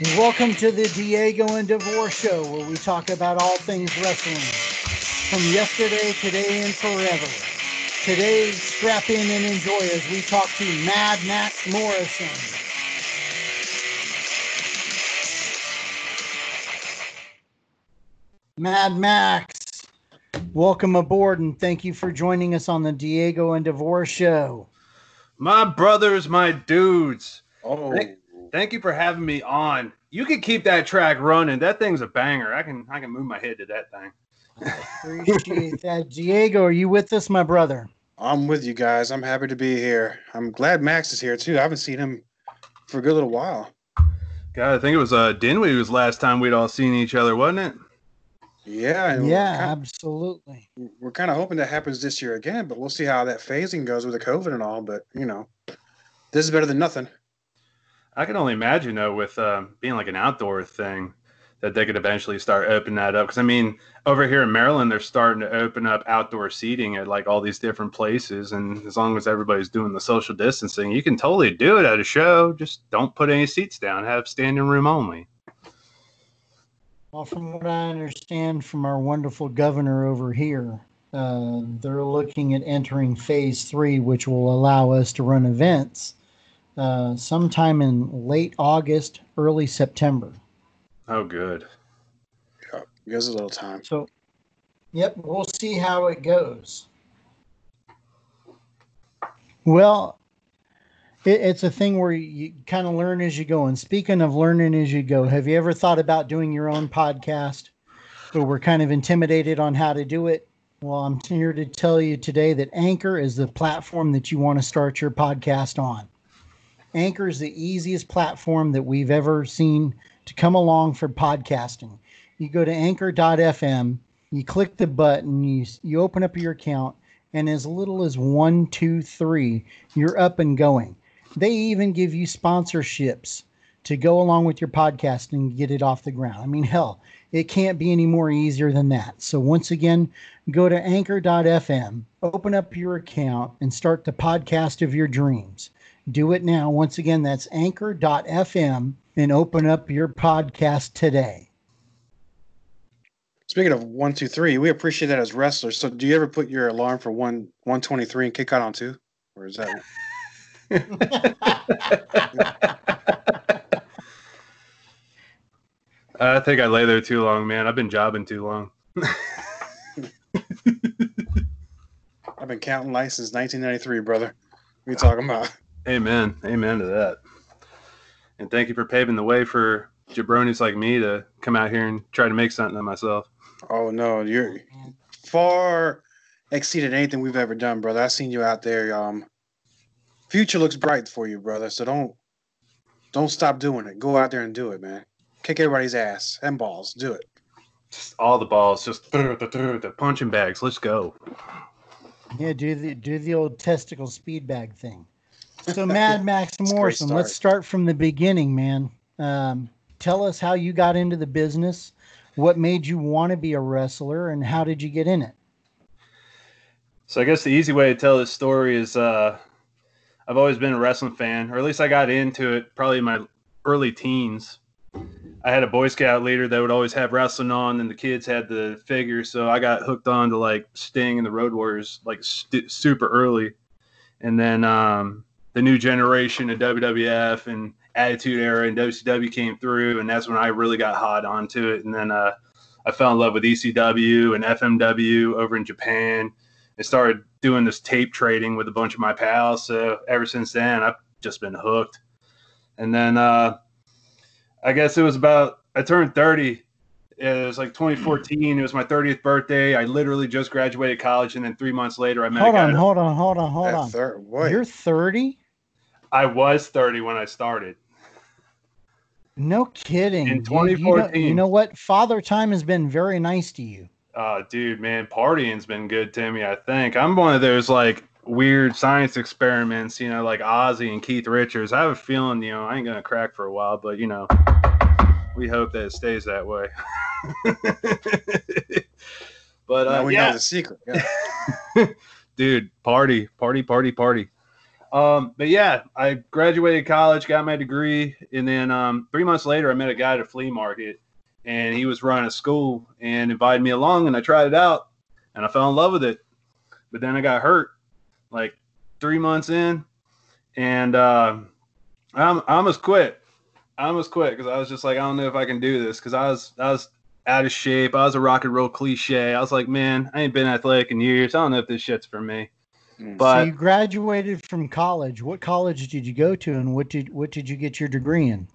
Welcome to the Diego and Devore Show, where we talk about all things wrestling from yesterday, today, and forever. Today, strap in and enjoy as we talk to Madd Maxx Morrison. Madd Maxx, welcome aboard and thank you for joining us on the Diego and Devore Show. My brothers, my dudes. Oh, Thank, thank you for having me on. You can keep that track running. That thing's a banger. I can I can move my head to that thing. I Appreciate that. Diego, are you with us, my brother? I'm with you guys. I'm happy to be here. I'm glad Max is here too. I haven't seen him for a good little while. God, I think it was uh Dinwiddie was last time we'd all seen each other, wasn't it? Yeah, Yeah, we're kind, absolutely. we're kind of hoping that happens this year again, but we'll see how that phasing goes with the COVID and all. But you know, this is better than nothing. I can only imagine though, with um, being like an outdoor thing, that they could eventually start opening that up. Because I mean, over here in Maryland, they're starting to open up outdoor seating at like all these different places, and as long as everybody's doing the social distancing, you can totally do it at a show. Just don't put any seats down. Have standing room only. Well, from what I understand from our wonderful governor over here, uh, they're looking at entering phase three, which will allow us to run events uh, sometime in late August, early September. Oh, good. Yeah, gives a little time. So, yep, we'll see how it goes. Well, it, it's a thing where you kind of learn as you go. And speaking of learning as you go, have you ever thought about doing your own podcast? But we're kind of intimidated on how to do it. Well, I'm here to tell you today that Anchor is the platform that you want to start your podcast on. Anchor is the easiest platform that we've ever seen to come along for podcasting. You go to anchor.fm, you click the button, you, you open up your account, and as little as one, two, three, you're up and going. They even give you sponsorships to go along with your podcast and get it off the ground. I mean, hell, it can't be any more easier than that. So, once again, go to anchor.fm, open up your account, and start the podcast of your dreams. Do it now. Once again, that's anchor.fm and open up your podcast today. Speaking of one, two, three, we appreciate that as wrestlers. So, do you ever put your alarm for one, one twenty three and kick out on two, or is that? I think I lay there too long, man. I've been jobbing too long. I've been counting lights since 1993, brother. What are you talking about? Amen. Amen to that. And thank you for paving the way for jabronis like me to come out here and try to make something of myself. Oh no, you're far exceeded anything we've ever done, brother. I've seen you out there. Um, future looks bright for you, brother. So don't don't stop doing it. Go out there and do it, man. Kick everybody's ass and balls. Do it. Just all the balls, just the punching bags. Let's go. Yeah, do the do the old testicle speed bag thing. So Mad Max Morrison, let's start from the beginning, man. Um, tell us how you got into the business, what made you want to be a wrestler, and how did you get in it? So I guess the easy way to tell this story is uh, I've always been a wrestling fan, or at least I got into it probably in my early teens. I had a Boy Scout leader that would always have wrestling on, and the kids had the figures. So I got hooked on to like Sting and the Road Warriors like st- super early. And then um, the new generation of WWF and Attitude Era and WCW came through, and that's when I really got hot onto it. And then uh, I fell in love with ECW and FMW over in Japan and started doing this tape trading with a bunch of my pals. So ever since then, I've just been hooked. And then uh, I guess it was about I turned 30. It was like 2014. It was my 30th birthday. I literally just graduated college, and then three months later, I met Hold a guy. on, hold on, hold on, hold on. third- what? You're 30? I was 30 when I started. No kidding. In dude. You know- 2014. You know, what? Father Time has been very nice to you. Oh, dude, man, partying's been good to me. I think I'm one of those like weird science experiments, you know, like Ozzy and Keith Richards. I have a feeling, you know, I ain't gonna crack for a while, but you know, we hope that it stays that way. but now uh, we yeah, know the secret. Yeah. dude, party, party, party, party. Um, but yeah, I graduated college, got my degree, and then um, three months later, I met a guy at a flea market, and he was running a school and invited me along, and I tried it out, and I fell in love with it. But then I got hurt, like three months in, and uh, I almost quit. I almost quit because I was just like, I don't know if I can do this because I was I was out of shape. I was a rock and roll cliche. I was like, man, I ain't been athletic in years. I don't know if this shit's for me. Mm. But so you graduated from college. What college did you go to, and what did what did you get your degree in?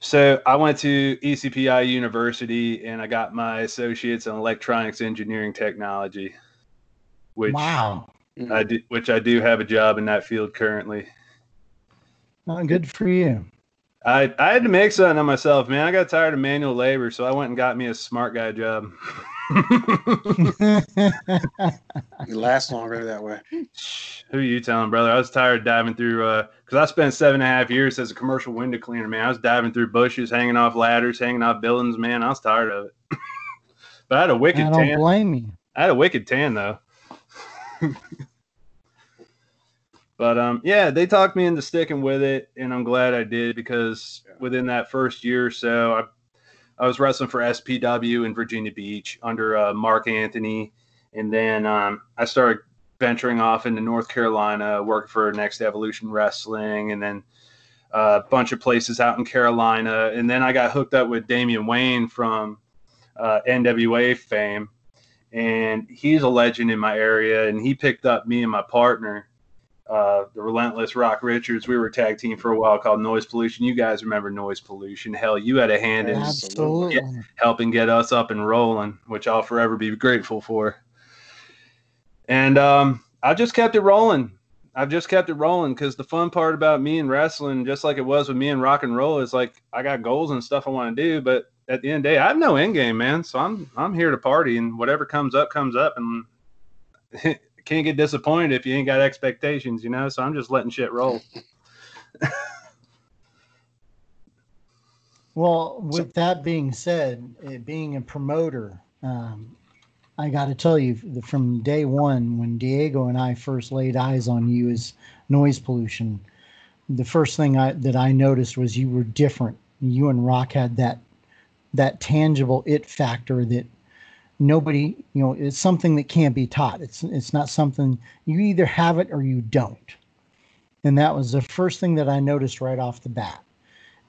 So I went to ECPI University, and I got my associates in electronics engineering technology. Which wow, I do, which I do have a job in that field currently. Not good for you. I I had to make something of myself, man. I got tired of manual labor, so I went and got me a smart guy job. you last longer that way. Who are you telling, brother? I was tired of diving through because uh, I spent seven and a half years as a commercial window cleaner, man. I was diving through bushes, hanging off ladders, hanging off buildings, man. I was tired of it. but I had a wicked I don't tan. blame you. I had a wicked tan though. but um, yeah, they talked me into sticking with it, and I'm glad I did because yeah. within that first year or so, I I was wrestling for SPW in Virginia Beach under uh, Mark Anthony, and then um, I started venturing off into North Carolina, working for Next Evolution Wrestling, and then a bunch of places out in Carolina, and then I got hooked up with Damian Wayne from uh, NWA fame, and he's a legend in my area, and he picked up me and my partner uh, the relentless Rock Richards. We were a tag team for a while called Noise Pollution. You guys remember Noise Pollution? Hell, you had a hand in helping get us up and rolling, which I'll forever be grateful for. And um, I just kept it rolling. I've just kept it rolling because the fun part about me and wrestling, just like it was with me and rock and roll, is like I got goals and stuff I want to do, but at the end of the day, I have no end game, man. So I'm I'm here to party, and whatever comes up comes up, and can't get disappointed if you ain't got expectations, you know. So I'm just letting shit roll. well, with that being said, it, being a promoter, um, I got to tell you, from day one, when Diego and I first laid eyes on you as noise pollution, the first thing I, that I noticed was you were different. You and Rock had that that tangible it factor that nobody you know it's something that can't be taught. It's it's not something you either have it or you don't. And that was the first thing that i noticed right off the bat.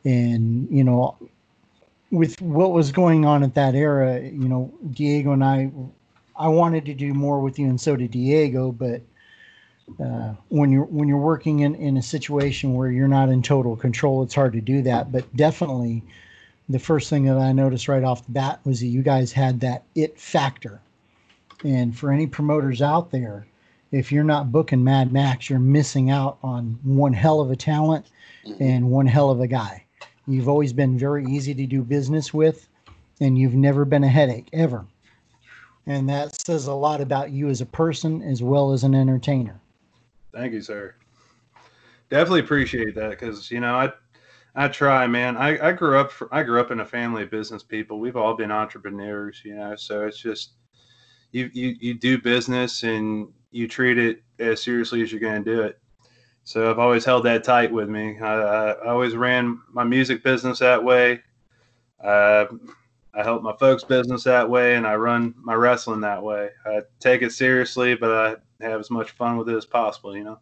And you know with what was going on at that era you know diego and i i wanted to do more with you and so did diego but uh, when you're when you're working in in a situation where you're not in total control it's hard to do that. But definitely the first thing that I noticed right off the bat was that you guys had that it factor. And for any promoters out there, if you're not booking Madd Maxx, you're missing out on one hell of a talent and one hell of a guy. You've always been very easy to do business with, and you've never been a headache ever. And that says a lot about you as a person as well as an entertainer. Thank you, sir. Definitely appreciate that because you know I I try, man. I, I grew up for, I grew up in a family of business people. We've all been entrepreneurs, you know. So it's just you you you do business and you treat it as seriously as you're going to do it. So I've always held that tight with me. I, I always ran my music business that way. Uh, I help my folks' business that way, and I run my wrestling that way. I take it seriously, but I have as much fun with it as possible, you know.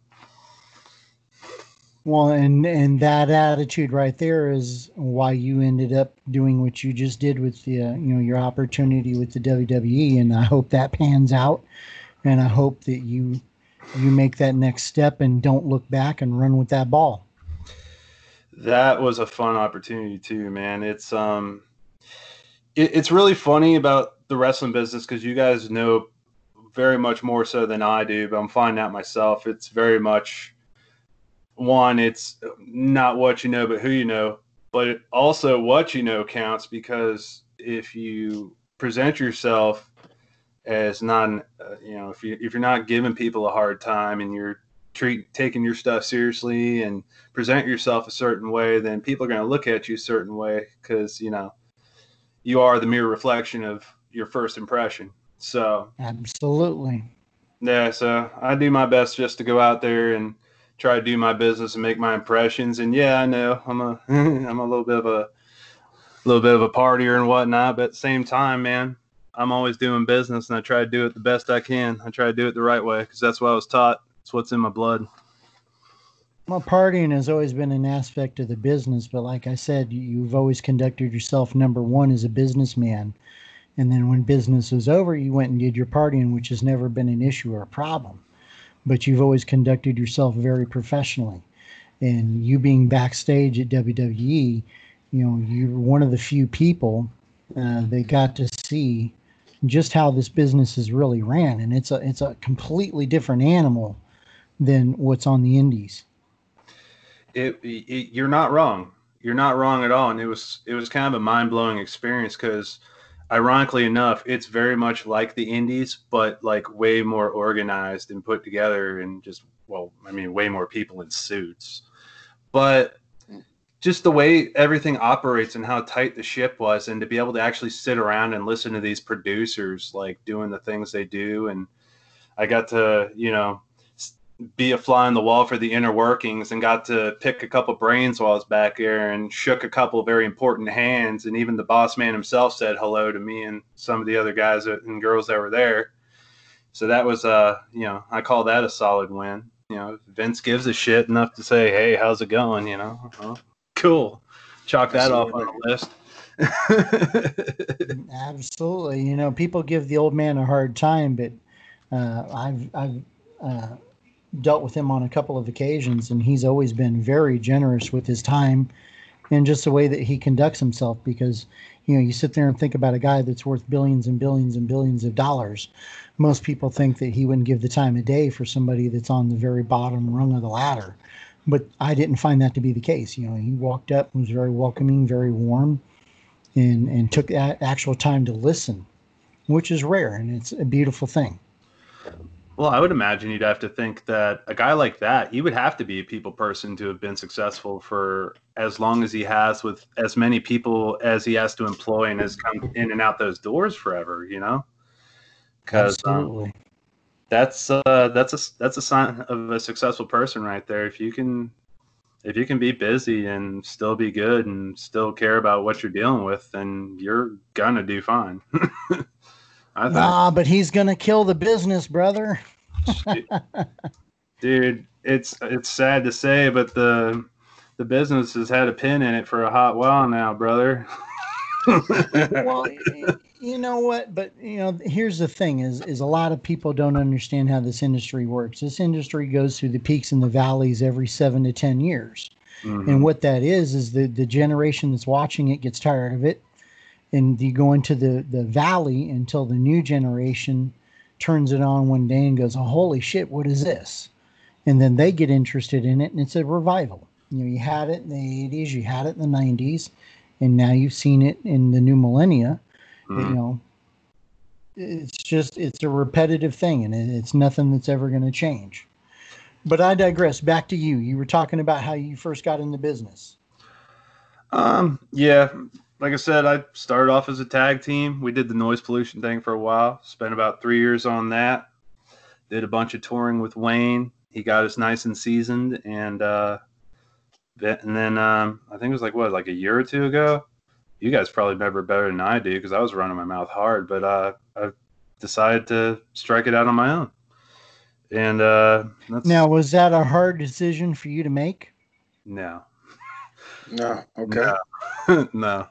Well, and and that attitude right there is why you ended up doing what you just did with the uh, you know your opportunity with the WWE, and I hope that pans out, and I hope that you you make that next step and don't look back and run with that ball. That was a fun opportunity too, man. It's um, it, it's really funny about the wrestling business because you guys know very much more so than I do, but I'm finding out myself. It's very much one, it's not what you know, but who you know. But also, what you know counts because if you present yourself as not, uh, you know, if you if you're not giving people a hard time and you're treat taking your stuff seriously and present yourself a certain way, then people are going to look at you a certain way because you know you are the mere reflection of your first impression. So absolutely, yeah. So I do my best just to go out there and try to do my business and make my impressions. And yeah, I know I'm a I'm a little bit of a little bit of a partier and whatnot, but at the same time, man, I'm always doing business and I try to do it the best I can. I try to do it the right way because that's what I was taught. It's what's in my blood. Well, partying has always been an aspect of the business, but like I said, you've always conducted yourself number one as a businessman. And then when business was over, you went and did your partying, which has never been an issue or a problem. But you've always conducted yourself very professionally. And you being backstage at WWE, you know, you're one of the few people uh, that got to see just how this business is really ran. And it's a it's a completely different animal than what's on the indies it, it, you're not wrong. You're not wrong at all. And it was it was kind of a mind blowing experience because, ironically enough, it's very much like the Indies, but like way more organized and put together, and just well, I mean, way more people in suits. But just the way everything operates and how tight the ship was, and to be able to actually sit around and listen to these producers like doing the things they do, and I got to you know be a fly on the wall for the inner workings and got to pick a couple brains while I was back there and shook a couple very important hands. And even the boss man himself said hello to me and some of the other guys and girls that were there. So that was, uh, you know, I call that a solid win. You know, Vince gives a shit enough to say, "Hey, how's it going?" You know, well, cool. Chalk that Absolutely. off on the list. Absolutely. You know, people give the old man a hard time, but uh, I've I've uh, dealt with him on a couple of occasions, and he's always been very generous with his time and just the way that he conducts himself. Because you know, you sit there and think about a guy that's worth billions and billions and billions of dollars. Most people think that he wouldn't give the time of day for somebody that's on the very bottom rung of the ladder. But I didn't find that to be the case. You know, he walked up, was very welcoming, very warm, and and took that actual time to listen, which is rare, and it's a beautiful thing. Well, I would imagine you'd have to think that a guy like that, he would have to be a people person to have been successful for as long as he has with as many people as he has to employ and has come in and out those doors forever, you know? Because um, that's uh, that's a that's a sign of a successful person right there. If you can if you can be busy and still be good and still care about what you're dealing with, then you're gonna do fine. Nah, but he's gonna kill the business, brother. Dude, it's it's sad to say, but the the business has had a pin in it for a hot while now, brother. well, you know what? But you know, here's the thing: is is a lot of people don't understand how this industry works. This industry goes through the peaks and the valleys every seven to ten years, mm-hmm. and what that is is the the generation that's watching it gets tired of it and you go into the the valley until the new generation turns it on one day and goes, "Oh, holy shit, what is this?" And then they get interested in it, and it's a revival. You know, you had it in the '80s, you had it in the '90s, and now you've seen it in the new millennia. Mm. You know, it's just it's a repetitive thing, and it's nothing that's ever going to change. But I digress. Back to you. You were talking about how you first got in the business. Um. Yeah like I said, I started off as a tag team. We did the noise pollution thing for a while. Spent about three years on that. Did a bunch of touring with Wayne. He got us nice and seasoned, and uh, and then um, I think it was like what, like a year or two ago. You guys probably remember better than I do because I was running my mouth hard. But uh, I decided to strike it out on my own. And uh, now, was that a hard decision for you to make? No. No. Okay. No. no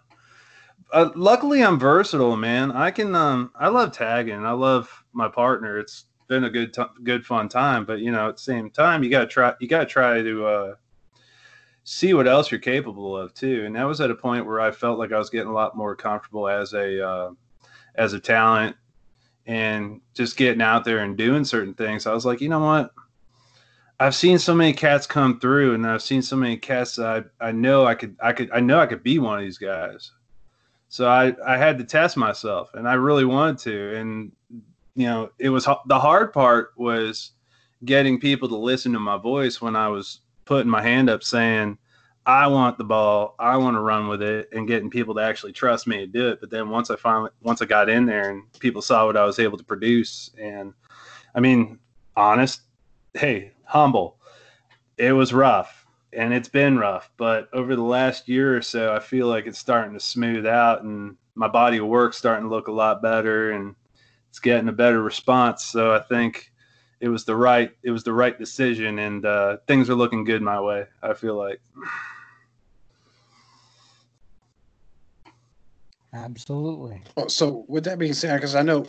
uh, luckily I'm versatile, man. I can um I love tagging. I love my partner. It's been a good t- good fun time, but you know, at the same time, you got to try you got to try to uh see what else you're capable of too. And that was at a point where I felt like I was getting a lot more comfortable as a uh as a talent and just getting out there and doing certain things. I was like, you know what? I've seen so many cats come through, and I've seen so many cats. I I know I could I could I know I could be one of these guys. So I, I had to test myself and I really wanted to. And, you know, it was the hard part was getting people to listen to my voice when I was putting my hand up saying, I want the ball, I want to run with it and getting people to actually trust me to do it. But then once I finally, once I got in there and people saw what I was able to produce and I mean, honest, hey, humble. it was rough and it's been rough, but over the last year or so, I feel like it's starting to smooth out and my body of work's starting to look a lot better and it's getting a better response. So I think it was the right it was the right decision and uh, things are looking good my way. I feel like. Absolutely. Oh, so with that being said, because I know,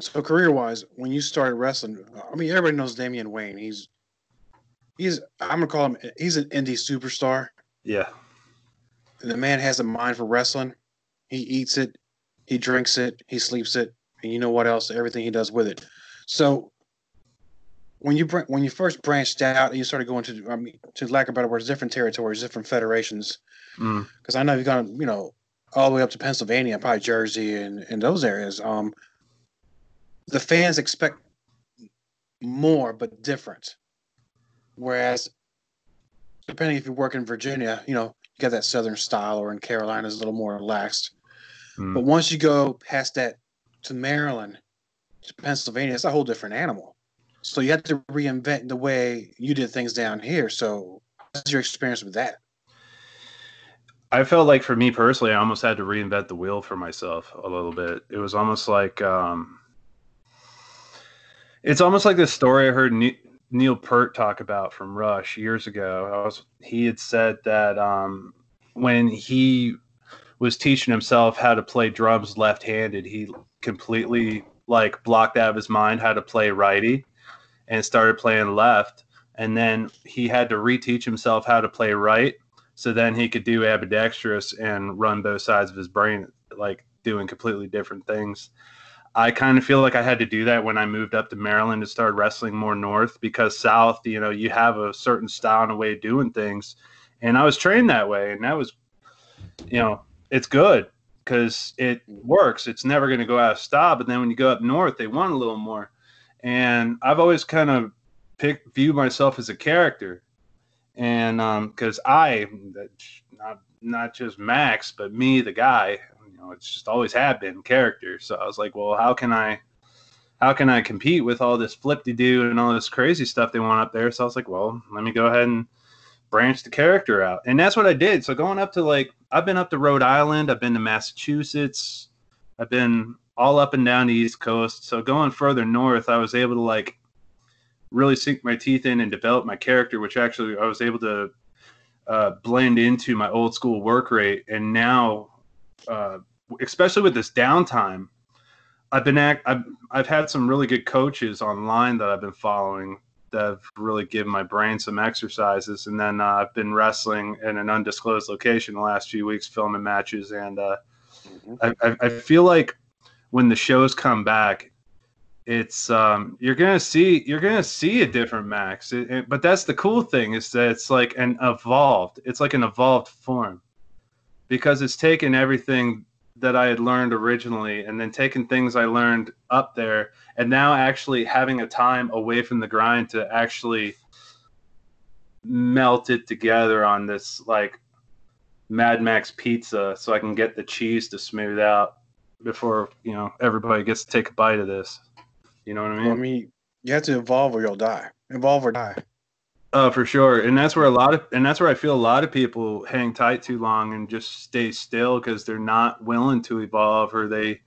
so career wise, when you started wrestling, I mean everybody knows Damian Wayne. He's he's I'm gonna call him he's an indie superstar. Yeah. The man has a mind for wrestling. He eats it, he drinks it, he sleeps it, and you know what else? Everything he does with it. So when you when you first branched out and you started going to I mean to lack of better words, different territories, different federations. Mm. Because I know you've gone, you know, all the way up to Pennsylvania, probably Jersey and, and those areas. Um, the fans expect more but different. Whereas, depending if you work in Virginia, you know, you got that Southern style, or in Carolina is a little more relaxed. Mm. But once you go past that to Maryland, to Pennsylvania, it's a whole different animal. So you have to reinvent the way you did things down here. So, what's your experience with that? I felt like for me personally, I almost had to reinvent the wheel for myself a little bit. It was almost like um, it's almost like this story I heard Neil Peart talk about from Rush years ago. I was he had said that um, when he was teaching himself how to play drums left-handed, he completely like blocked out of his mind how to play righty and started playing left. And then he had to reteach himself how to play right so then he could do ambidextrous and run both sides of his brain like doing completely different things i kind of feel like i had to do that when i moved up to maryland and started wrestling more north because south you know you have a certain style and a way of doing things. And i was trained that way and that was you know it's good because it works. It's never going to go out of style but then when you go up north they want a little more. And i've always kind of pick view myself as a character. And because um, I, not not just Max, but me, the guy, know, it's just always had been character. So I was like, well, how can I, how can I compete with all this flip de do and all this crazy stuff they want up there? So I was like, well, let me go ahead and branch the character out, and that's what I did. So going up to like, I've been up to Rhode Island, I've been to Massachusetts, I've been all up and down the East Coast. So going further north, I was able to like really sink my teeth in and develop my character, which actually I was able to uh, blend into my old school work rate. And now, uh, especially with this downtime, I've been act- I've, I've had some really good coaches online that I've been following that have really given my brain some exercises. And then uh, I've been wrestling in an undisclosed location the last few weeks, filming matches. And uh, mm-hmm. I, I feel like when the shows come back, it's um you're gonna see you're gonna see a different max it, it, but that's the cool thing is that it's like an evolved it's like an evolved form because it's taken everything that i had learned originally and then taking things i learned up there and now actually having a time away from the grind to actually melt it together on this like mad max pizza so i can get the cheese to smooth out before you know everybody gets to take a bite of this you know what I mean? Well, I mean, you have to evolve or you'll die. Evolve or die. Oh, for sure. And that's where a lot of and that's where I feel a lot of people hang tight too long and just stay still because they're not willing to evolve or they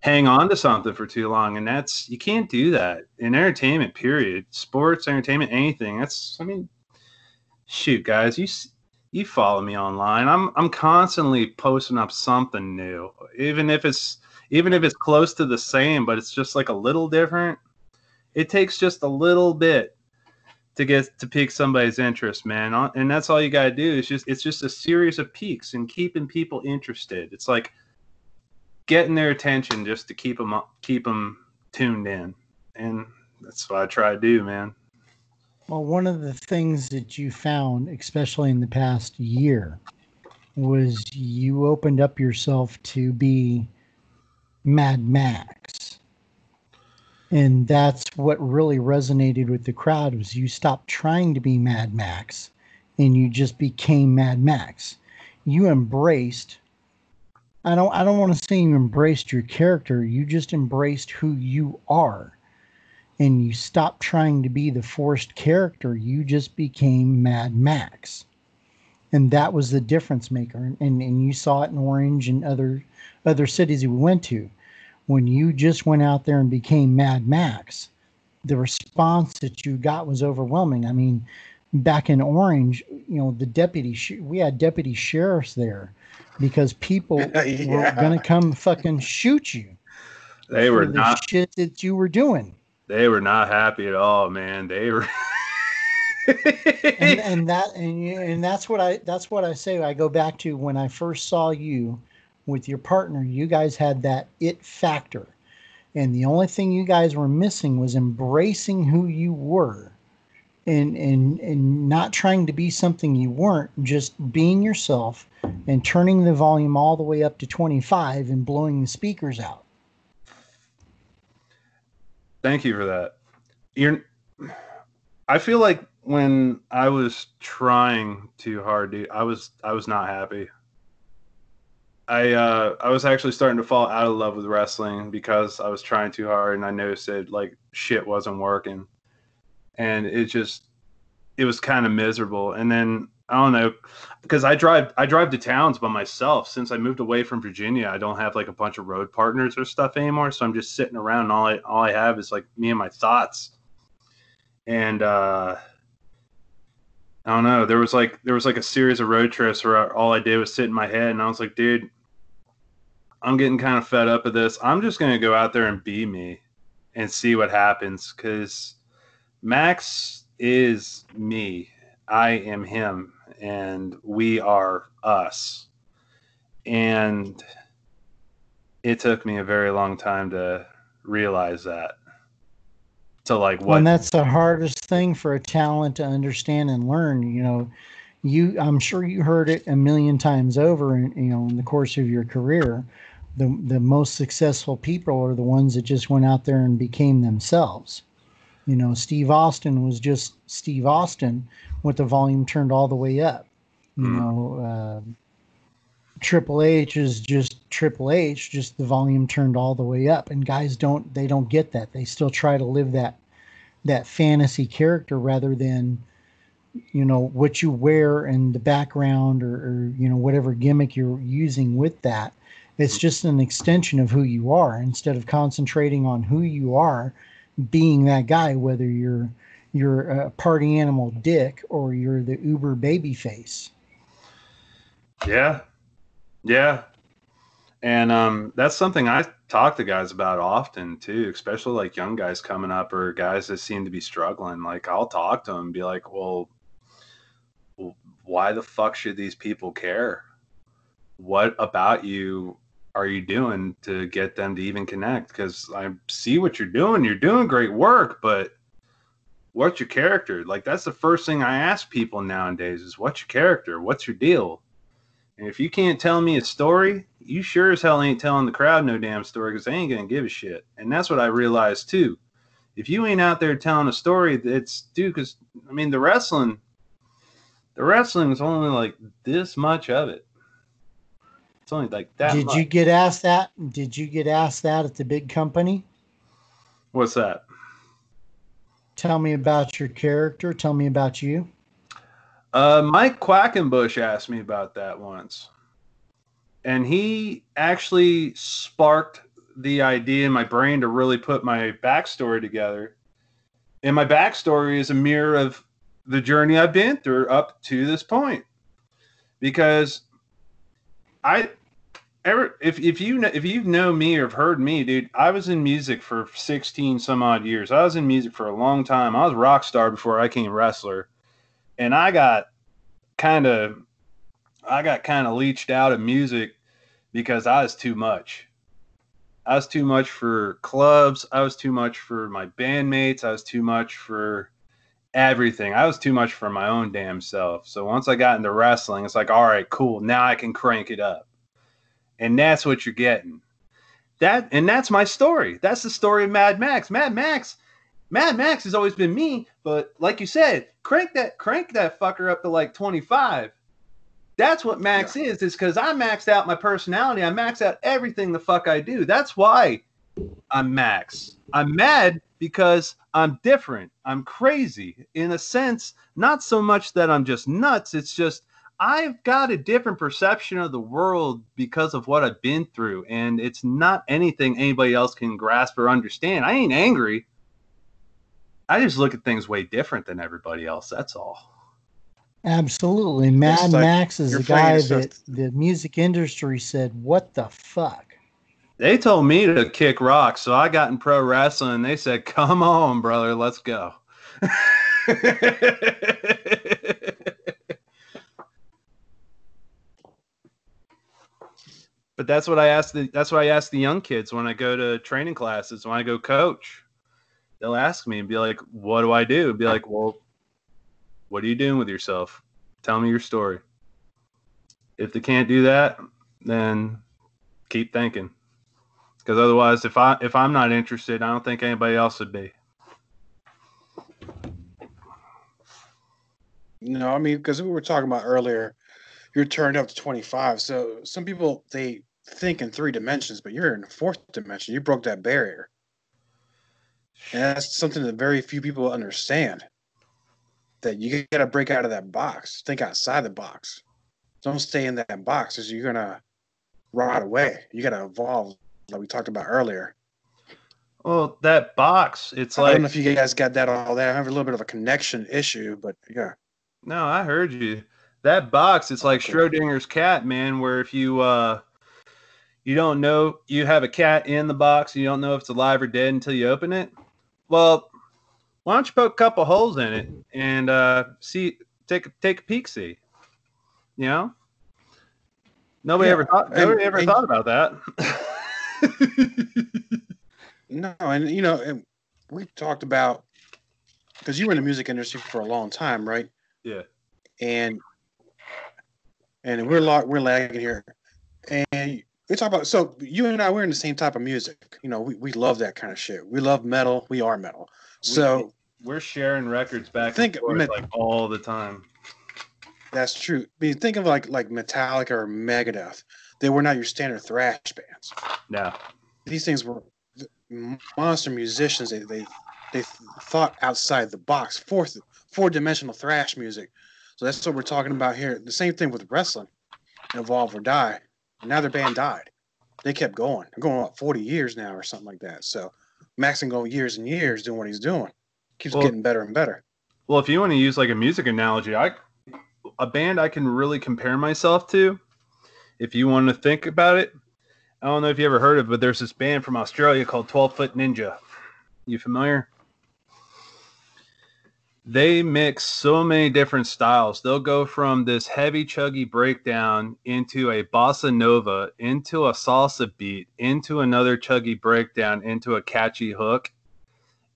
hang on to something for too long. And that's you can't do that in entertainment. Period. Sports, entertainment, anything. That's I mean, shoot, guys, you you follow me online. I'm I'm constantly posting up something new, even if it's even if it's close to the same, but it's just like a little different. It takes just a little bit to get to pique somebody's interest, man. Uh, and that's all you gotta do. It's just it's just a series of peaks and keeping people interested. It's like getting their attention just to keep them keep them tuned in, and that's what I try to do, man. Well, one of the things that you found, especially in the past year, was you opened up yourself to be Madd Maxx. And that's what really resonated with the crowd was you stopped trying to be Madd Maxx and you just became Madd Maxx. You embraced I don't I don't want to say you embraced your character, you just embraced who you are. and you stopped trying to be the forced character. You just became Madd Maxx. And that was the difference maker. And, and, and you saw it in Orange and other other cities we went to. When you just went out there and became Madd Maxx, the response that you got was overwhelming. I mean, back in Orange, you know, the deputy, we had deputy sheriffs there because people yeah. were going to come fucking shoot you. They were the not shit that you were doing. They were not happy at all, man. They were. and, and that and and that's what I that's what I say. I go back to when I first saw you with your partner. You guys had that it factor, and the only thing you guys were missing was embracing who you were and and and not trying to be something you weren't just being yourself and turning the volume all the way up to 25 and blowing the speakers out. Thank you for that. You're i feel like when i was trying too hard dude i was i was not happy i uh i was actually starting to fall out of love with wrestling because i was trying too hard and i noticed that like shit wasn't working and it just it was kind of miserable. And then I don't know because I drive I drive to towns by myself. Since I moved away from Virginia, I don't have like a bunch of road partners or stuff anymore. So I'm just sitting around and all I all I have is like me and my thoughts. And uh I don't know. There was like there was like a series of road trips where all I did was sit in my head and I was like, dude, I'm getting kind of fed up of this. I'm just gonna go out there and be me and see what happens because Max is me. I am him, and we are us. And it took me a very long time to realize that. To like what? and that's the hardest thing for a talent to understand and learn. You know, you I'm sure you heard it a million times over. In, you know, in the course of your career, the the most successful people are the ones that just went out there and became themselves. You know, Steve Austin was just Steve Austin with the volume turned all the way up. You mm. know, uh, Triple H is just Triple H, just the volume turned all the way up. And guys don't they don't get that. They still try to live that that fantasy character rather than you know what you wear and the background or, or you know whatever gimmick you're using with that. It's just an extension of who you are instead of concentrating on who you are being that guy, whether you're you're a party animal dick or you're the uber baby face. Yeah. Yeah. And um, that's something I talk to guys about often too, especially like young guys coming up or guys that seem to be struggling. Like I'll talk to them and be like, well, why the fuck should these people care? What about you are you doing to get them to even connect? Because I see what you're doing. You're doing great work, but what's your character? Like that's the first thing I ask people nowadays is what's your character? What's your deal? And if you can't tell me a story, you sure as hell ain't telling the crowd no damn story because they ain't gonna give a shit. And that's what I realized too. If you ain't out there telling a story, it's dude. Because I mean, the wrestling, the wrestling is only like this much of it. It's only like that. Did much. you get asked that? Did you get asked that at the big company? What's that? Tell me about your character. Tell me about you. Uh, Mike Quackenbush asked me about that once. And he actually sparked the idea in my brain to really put my backstory together. And my backstory is a mirror of the journey I've been through up to this point. Because I ever if if you know if you know me or have heard me, dude, I was in music for sixteen some odd years. I was in music for a long time. I was a rock star before I came wrestler, and I got kind of I got kind of leached out of music because I was too much. I was too much for clubs. I was too much for my bandmates. I was too much for everything. I was too much for my own damn self. So once I got into wrestling, it's like, all right, cool. Now I can crank it up. And that's what you're getting. That and that's my story. That's the story of Madd Maxx. Madd Maxx, Madd Maxx has always been me, but like you said, crank that crank that fucker up to like 25. That's what Max yeah. is, is because I maxed out my personality. I maxed out everything the fuck I do. That's why I'm Max. I'm mad because I'm different. I'm crazy in a sense, not so much that I'm just nuts. It's just I've got a different perception of the world because of what I've been through. And it's not anything anybody else can grasp or understand. I ain't angry. I just look at things way different than everybody else. That's all. Absolutely. Mad like Max is a guy that the music industry said, What the fuck? They told me to kick rocks, so I got in pro wrestling. They said, "Come on, brother, let's go." but that's what I ask the that's what I ask the young kids when I go to training classes, when I go coach. They'll ask me and be like, "What do I do?" Be like, "Well, what are you doing with yourself? Tell me your story." If they can't do that, then keep thinking because otherwise if i if i'm not interested i don't think anybody else would be No, I mean, because we were talking about earlier, you're turned up to 25. So some people they think in three dimensions, but you're in the fourth dimension. You broke that barrier, and that's something that very few people understand. That you got to break out of that box, think outside the box. Don't stay in that box, because you're gonna rot away. You got to evolve, like we talked about earlier. well that box it's I like I don't know if you guys got that all there. I have a little bit of a connection issue, but yeah. no i heard you that box it's like schrodinger's cat man where if you uh you don't know you have a cat in the box you don't know if it's alive or dead until you open it well why don't you poke a couple holes in it and uh see take a take a peek see you know nobody Yeah, ever thought and- nobody ever and- thought about that No, and you know, and we talked about because you were in the music industry for a long time, right? Yeah. And and we're we're lagging here, and we talk about so you and I we're in the same type of music. You know, we, we love that kind of shit. We love metal. We are metal. So we're sharing records back Think- and forth like all the time. That's true. I mean, think of like like Metallica or Megadeth. They were not your standard thrash bands. No, these things were monster musicians. They they they thought outside the box, fourth four dimensional thrash music. So that's what we're talking about here. The same thing with wrestling, evolve or die. Now their band died. They kept going. They're going about forty years now or something like that. So Max can go years and years doing what he's doing. Keeps Well- getting better and better. well, if you want to use like a music analogy, I a band I can really compare myself to. If you want to think about it, I don't know if you ever heard of, but there's this band from Australia called Twelve Foot Ninja. You familiar? They mix so many different styles. They'll go from this heavy chuggy breakdown into a bossa nova, into a salsa beat, into another chuggy breakdown, into a catchy hook,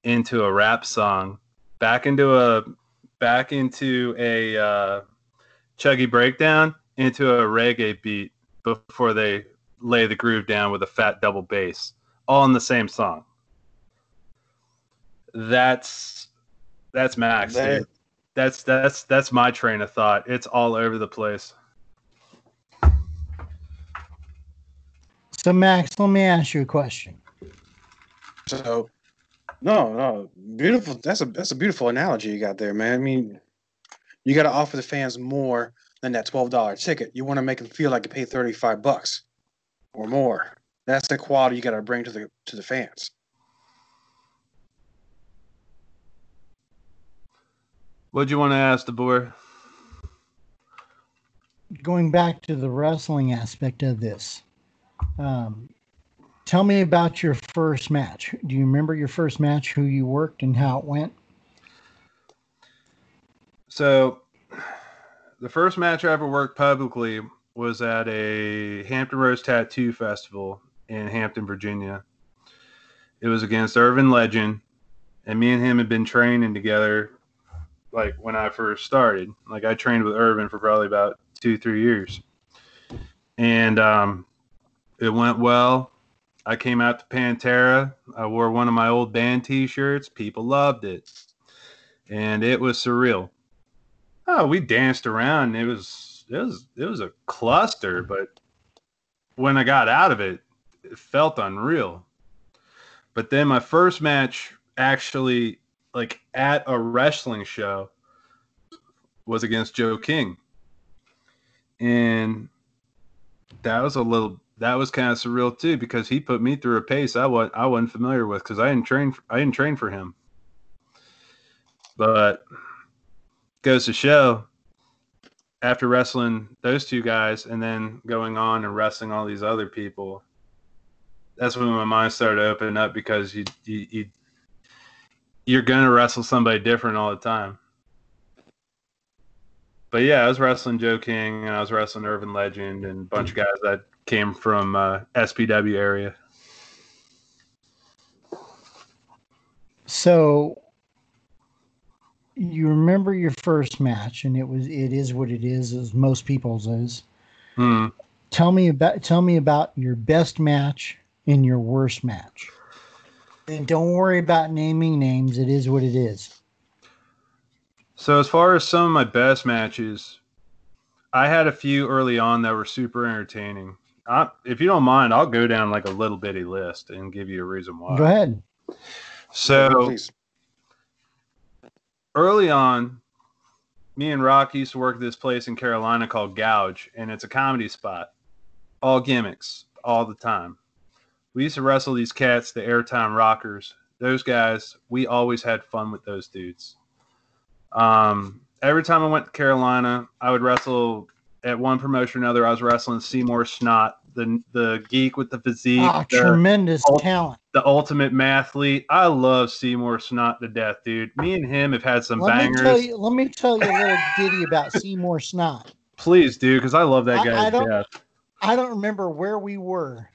into a rap song, back into a back into a uh, chuggy breakdown, into a reggae beat before they lay the groove down with a fat double bass, all in the same song. That's that's Max. That- dude. That's that's that's my train of thought. It's all over the place. So, Max, let me ask you a question. So no, no, beautiful. That's a that's a beautiful analogy you got there, man. I mean, you got to offer the fans more than that twelve dollar ticket. You want to make them feel like you paid thirty five bucks or more. That's the quality you got to bring to the to the fans. What'd you want to ask the boy? Going back to the wrestling aspect of this, um, tell me about your first match. Do you remember your first match, who you worked, and how it went? So, the first match I ever worked publicly was at a Hampton Roads Tattoo Festival in Hampton, Virginia. It was against Irvin Legend, and me and him had been training together like when I first started. Like I trained with Irvin for probably about two, three years. And um, it went well. I came out to Pantera. I wore one of my old band t shirts. People loved it. And it was surreal. Oh, we danced around. It was it was it was a cluster, but when I got out of it, it felt unreal. But then my first match actually like at a wrestling show was against Joe King. And that was a little that was kind of surreal too because he put me through a pace I was I wasn't familiar with because I didn't train I didn't train for him. But goes to show after wrestling those two guys and then going on and wrestling all these other people, that's when my mind started opening up because you you, you you're gonna wrestle somebody different all the time. But yeah, I was wrestling Joe King and I was wrestling Urban Legend and a bunch of guys that came from uh, SPW area. So you remember your first match, and it was it is what it is, as most people's is. Hmm. Tell me about tell me about your best match and your worst match. And don't worry about naming names. It is what it is. So as far as some of my best matches, I had a few early on that were super entertaining. I, if you don't mind, I'll go down like a little bitty list and give you a reason why. Go ahead. So Please. Early on, me and Rock used to work at this place in Carolina called Gouge, and it's a comedy spot. All gimmicks, all the time. We used to wrestle these cats, the Airtime Rockers. Those guys, we always had fun with those dudes. Um, every time I went to Carolina, I would wrestle at one promotion or another. I was wrestling Seymour Snot, the the geek with the physique, Ah, the- tremendous ul- talent. the ultimate mathlete. I love Seymour Snot to death, dude. Me and him have had some Let me bangers. tell you. Let me tell you a little ditty about Seymour Snot. Please do, because I love that guy I to don't- death. I don't remember where we were,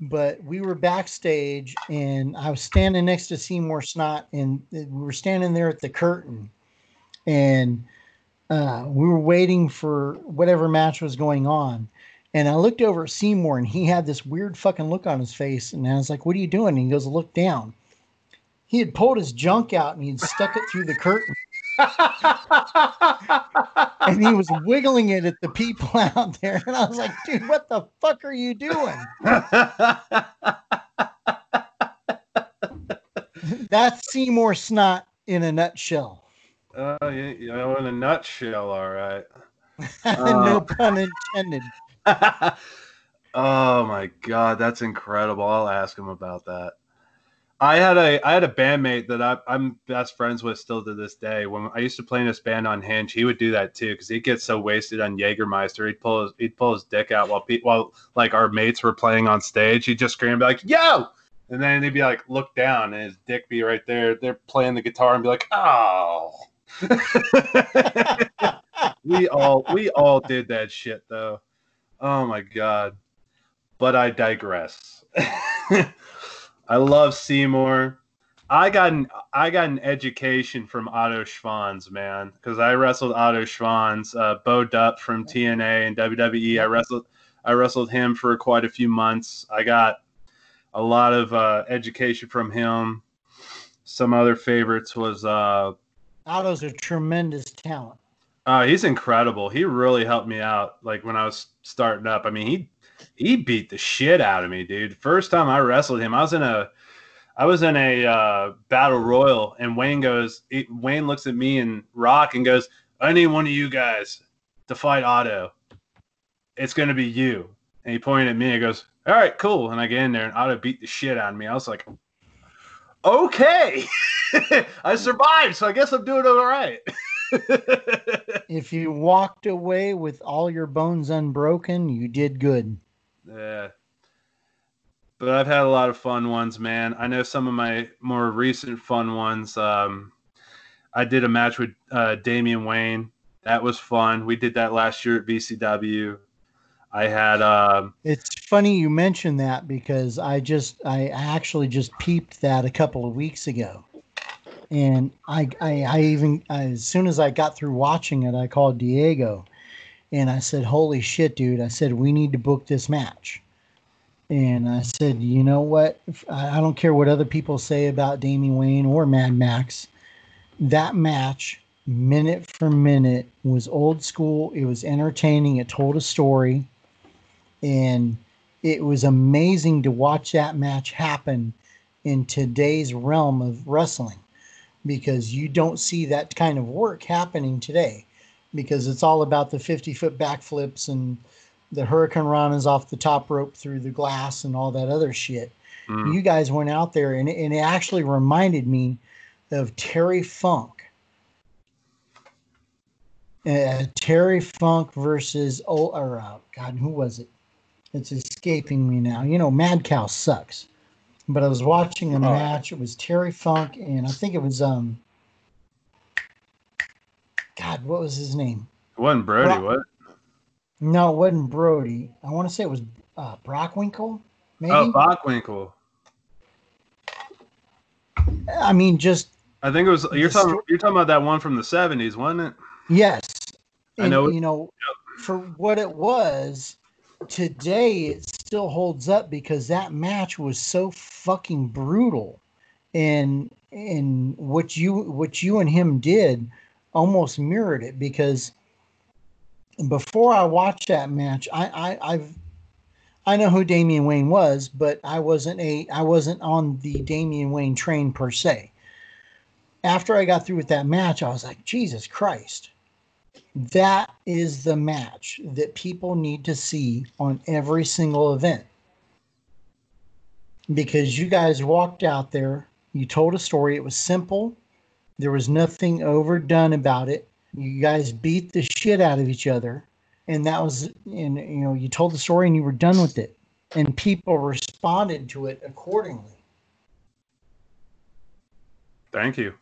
but we were backstage and I was standing next to Seymour Snot and we were standing there at the curtain and uh, we were waiting for whatever match was going on. And I looked over at Seymour and he had this weird fucking look on his face. And I was like, What are you doing? And he goes, Look down. He had pulled his junk out and he'd stuck it through the curtain and he was wiggling it at the people out there. And I was like, Dude, what the fuck are you doing? That's Seymour Snot in a nutshell. Oh, yeah, you know, in a nutshell, all right. no uh, pun intended. oh my god, that's incredible. I'll ask him about that. I had a I had a bandmate that I, I'm best friends with still to this day. When I used to play in this band on Hinge, he would do that too because he'd get so wasted on Jägermeister, he'd pull his he'd pull his dick out while pe- while like our mates were playing on stage. He'd just scream and be like, "Yo!" And then he'd be like, look down, and his dick be right there. They're playing the guitar and be like, "Oh." we all we all did that shit though. Oh my god. But I digress. I love Seymour. I got an I got an education from Otto Schwanz, man, because I wrestled Otto Schwanz, uh, Bo Dupp from TNA and WWE. I wrestled I wrestled him for quite a few months. I got a lot of uh, education from him. Some other favorites was uh, Otto's a tremendous talent. uh, he's incredible. He really helped me out. Like when I was starting up. I mean, he he beat the shit out of me, dude. First time I wrestled him, I was in a I was in a uh, battle royal, and Wayne goes. Wayne looks at me and Rock and goes, "I need one of you guys to fight Otto. It's gonna be you." And he pointed at me and goes, "All right, cool." And I get in there, and Otto beat the shit out of me. I was like, "Okay, I survived, so I guess I'm doing all right." If you walked away with all your bones unbroken, you did good. Yeah. But I've had a lot of fun ones, man. I know some of my more recent fun ones. Um, I did a match with uh, Damian Wayne. That was fun. We did that last year at VCW. I had um, It's funny you mentioned that because I just I actually just peeped that a couple of weeks ago, and I I, I even as soon as I got through watching it, I called Diego, and I said, "Holy shit, dude!" I said, "We need to book this match." And I said, "You know what? I don't care what other people say about Damian Wayne or Madd Maxx. That match, minute for minute, was old school. It was entertaining. It told a story." and it was amazing to watch that match happen in today's realm of wrestling because you don't see that kind of work happening today because it's all about the 50 foot backflips and the hurricane ranas off the top rope through the glass and all that other shit. Mm. You guys went out there and, and it actually reminded me of Terry Funk. Uh, Terry Funk versus oh, or uh, God, who was it? It's escaping me now. You know, Mad Cow sucks. But I was watching a Oh. match. It was Terry Funk, and I think it was um. God, what was his name? It wasn't Brody, Brock- what? No, it wasn't Brody. I want to say it was uh, Brockwinkle. Maybe. Oh, Bockwinkel. I mean, just I think it was. You're talking. sto- You're talking about that one from the '70s, wasn't it? Yes. I And, know- You know, for what it was, today it still holds up because that match was so fucking brutal. And and what you what you and him did almost mirrored it because before I watched that match, I, I I've I know who Damian Wayne was, but I wasn't a I wasn't on the Damian Wayne train per se. After I got through with that match, I was like, Jesus Christ. That is the match that people need to see on every single event. Because you guys walked out there, you told a story, it was simple, there was nothing overdone about it. You guys beat the shit out of each other, and that was and you know, you told the story and you were done with it. And people responded to it accordingly. Thank you.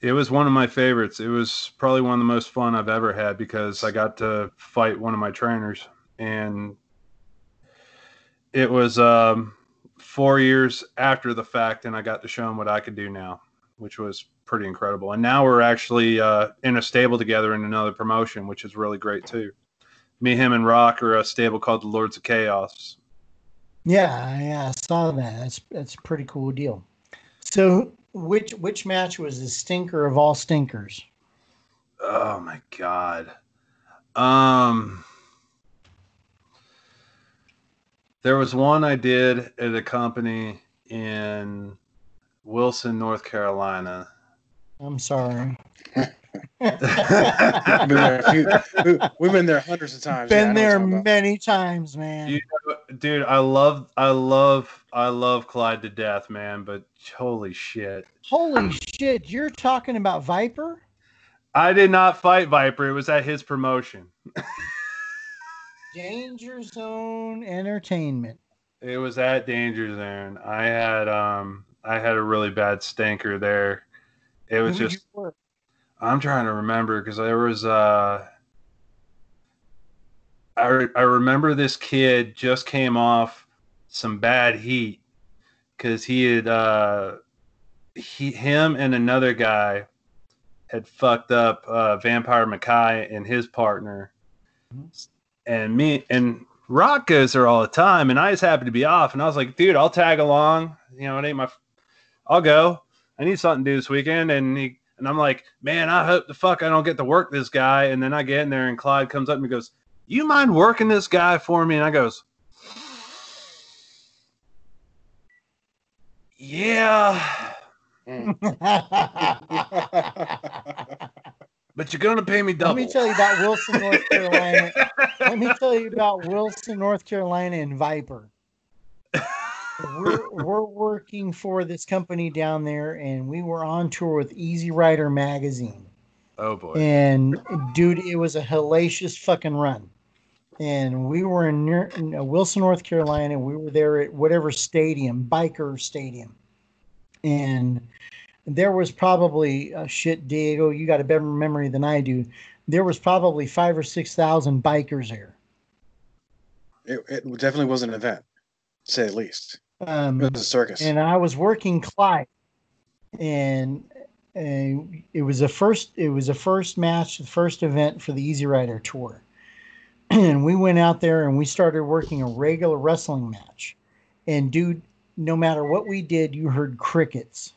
It was one of my favorites. It was probably one of the most fun I've ever had because I got to fight one of my trainers, and it was um, four years after the fact, and I got to show him what I could do now, which was pretty incredible. And now we're actually uh, in a stable together in another promotion, which is really great too. Me, him, and Rock are a stable called the Lords of Chaos. Yeah, I saw that. That's that's a pretty cool deal. So, which which match was the stinker of all stinkers? Oh my god. Um there was one I did at a company in Wilson, North Carolina. I'm sorry. Been there a few, we, we've been there hundreds of times. Been know what there you're talking about. many times, man. You- Dude, I love I love I love Clyde to death, man, but holy shit. Holy shit, you're talking about Viper? I did not fight Viper. It was at his promotion. Danger Zone Entertainment. It was at Danger Zone. I had um I had a really bad stinker there. It was Who'd just you work? I'm trying to remember because there was uh I, re- I remember this kid just came off some bad heat because he had uh he him and another guy had fucked up uh Vampire Mackay and his partner. And me and Rock goes there all the time and I just happened to be off and I was like dude I'll tag along. You know it ain't my I'll go. I need something to do this weekend. And he and I'm like, man, I hope the fuck I don't get to work this guy. And then I get in there and Clyde comes up and he goes, You mind working this guy for me? And I goes, Yeah, Mm. but you're gonna pay me double. Let me tell you about Wilson, North Carolina. Let me tell you about Wilson, North Carolina, and Viper. We're, we're working for this company down there, and we were on tour with Easy Rider magazine. oh boy. And dude, it was a hellacious fucking run. And we were in, near, in uh, Wilson, North Carolina. We were there at whatever stadium, Biker Stadium. And there was probably uh, shit, Diego. You got a better memory than I do. There was probably five or six thousand bikers there. it, it definitely was an event, say at least. Um, It was a circus. and I was working Clyde, and uh, it was a first. It was a first match, the first event for the Easy Rider tour, and we went out there and we started working a regular wrestling match, and dude, no matter what we did, you heard crickets,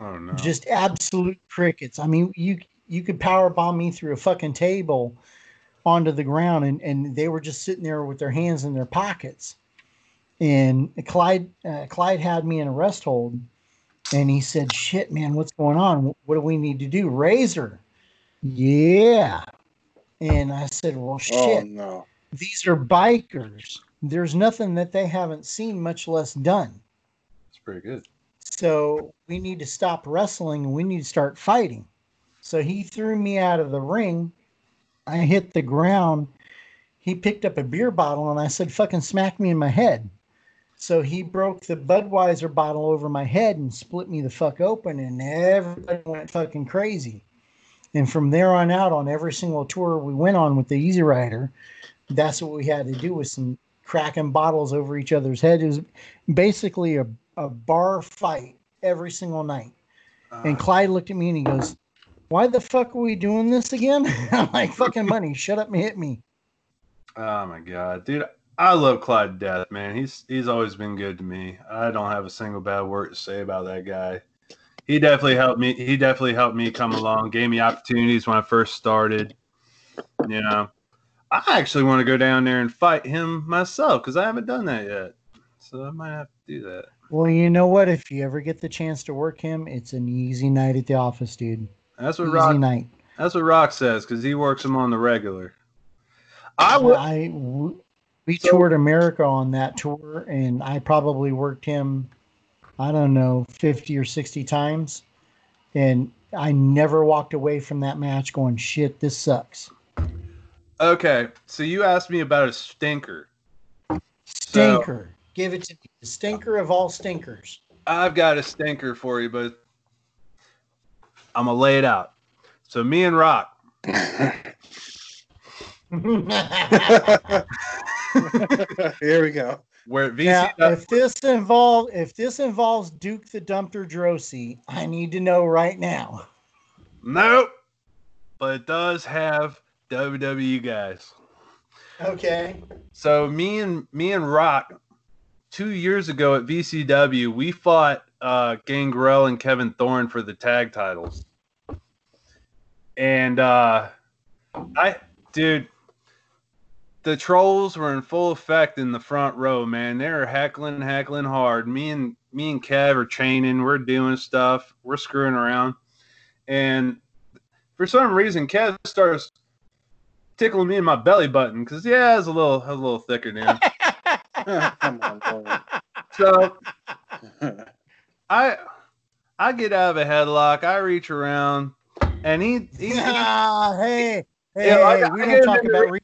oh no. just absolute crickets. I mean, you you could power bomb me through a fucking table onto the ground, and and they were just sitting there with their hands in their pockets and Clyde uh, Clyde had me in a rest hold, and he said, "Shit, man, what's going on? What do we need to do?" Razor, yeah. And I said, "Well, Oh shit, no. these are bikers. There's nothing that they haven't seen, much less done. It's pretty good. So we need to stop wrestling and we need to start fighting." So he threw me out of the ring. I hit the ground. He picked up a beer bottle and I said, fucking smack me in my head. So he broke the Budweiser bottle over my head and split me the fuck open, and everybody went fucking crazy. And from there on out, on every single tour we went on with the Easy Rider, that's what we had to do with some cracking bottles over each other's head. It was basically a, a bar fight every single night. And Uh, Clyde looked at me and he goes, Why the fuck are we doing this again? I'm like, fucking money, shut up and hit me. oh my god, dude, I love Clyde death, man. He's he's always been good to me. I don't have a single bad word to say about that guy. He definitely helped me. He definitely helped me come along. Gave me opportunities when I first started. You know, I actually want to go down there and fight him myself because I haven't done that yet. So I might have to do that. Well, you know what? If you ever get the chance to work him, it's an easy night at the office, dude. That's what Easy Rock. night. That's what Rock says because he works him on the regular. I would. I w- we So- toured America on that tour, and I probably worked him, I don't know, fifty or sixty times, and I never walked away from that match going, "Shit, this sucks." Okay, so you asked me about a stinker. Stinker, give it to me. The stinker of all stinkers. I've got a stinker for you, but I'm gonna lay it out. So me and Rock, Here we go. we're at now, VC. if this involve if this involves Duke the Dumpster Droese, I need to know right now. nope, but it does have WWE guys. Okay. So me and me and Rock, two years ago at VCW, we fought uh, Gangrel and Kevin Thorne for the tag titles, and uh, I, dude, the trolls were in full effect in the front row. Man, they were heckling, heckling hard. Me and me and Kev are chaining. We're doing stuff. We're screwing around, and for some reason, Kev starts tickling me in my belly button because yeah, it's a little a little thicker now. Come on, so I I get out of a headlock, I reach around, and he, he, he Ah, hey, hey, Yeah, hey, got- we I don't talk about the- reach arounds.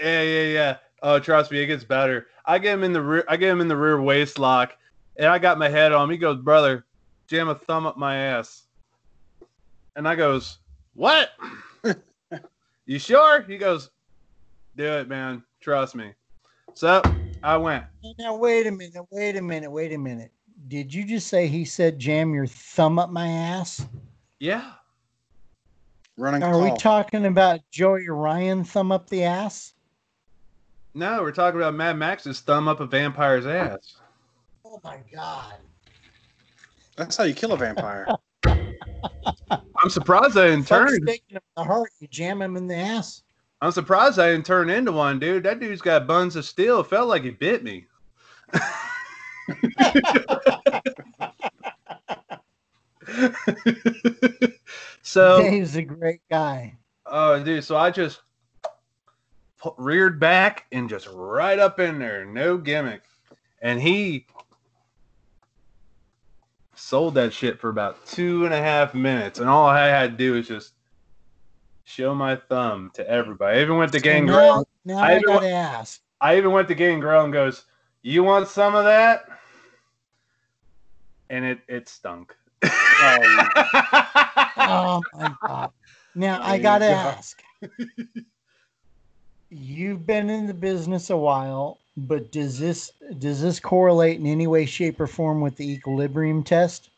Yeah yeah yeah. Oh, trust me, it gets better. I get him in the rear. I get him in the rear waist lock, and I got my head on him. He goes, brother, jam a thumb up my ass, and I goes, what? you sure? He goes, do it, man. Trust me. So I went. Now wait a minute, wait a minute, wait a minute. Did you just say he said jam your thumb up my ass? Yeah. Running Are call. we talking about Joey Ryan thumb up the ass? No, we're talking about Madd Maxx's thumb up a vampire's ass. Oh my god. That's how you kill a vampire. I'm surprised I didn't Fuck turn. sticking him in the heart, you jam him in the ass. I'm surprised I didn't turn into one, dude. That dude's got buns of steel. Felt like he bit me. so, Dave's a great guy. oh, dude, so I just reared back and just right up in there, no gimmick. And he sold that shit for about two and a half minutes. And all I had to do was just show my thumb to everybody. I even went to So Gangrel. now, now I I, even gotta ask. I even went to Gangrel and goes, "You want some of that?" And it it stunk. Oh my god. Now There I gotta go. ask. You've been in the business a while, but does this does this correlate in any way, shape, or form with the equilibrium test?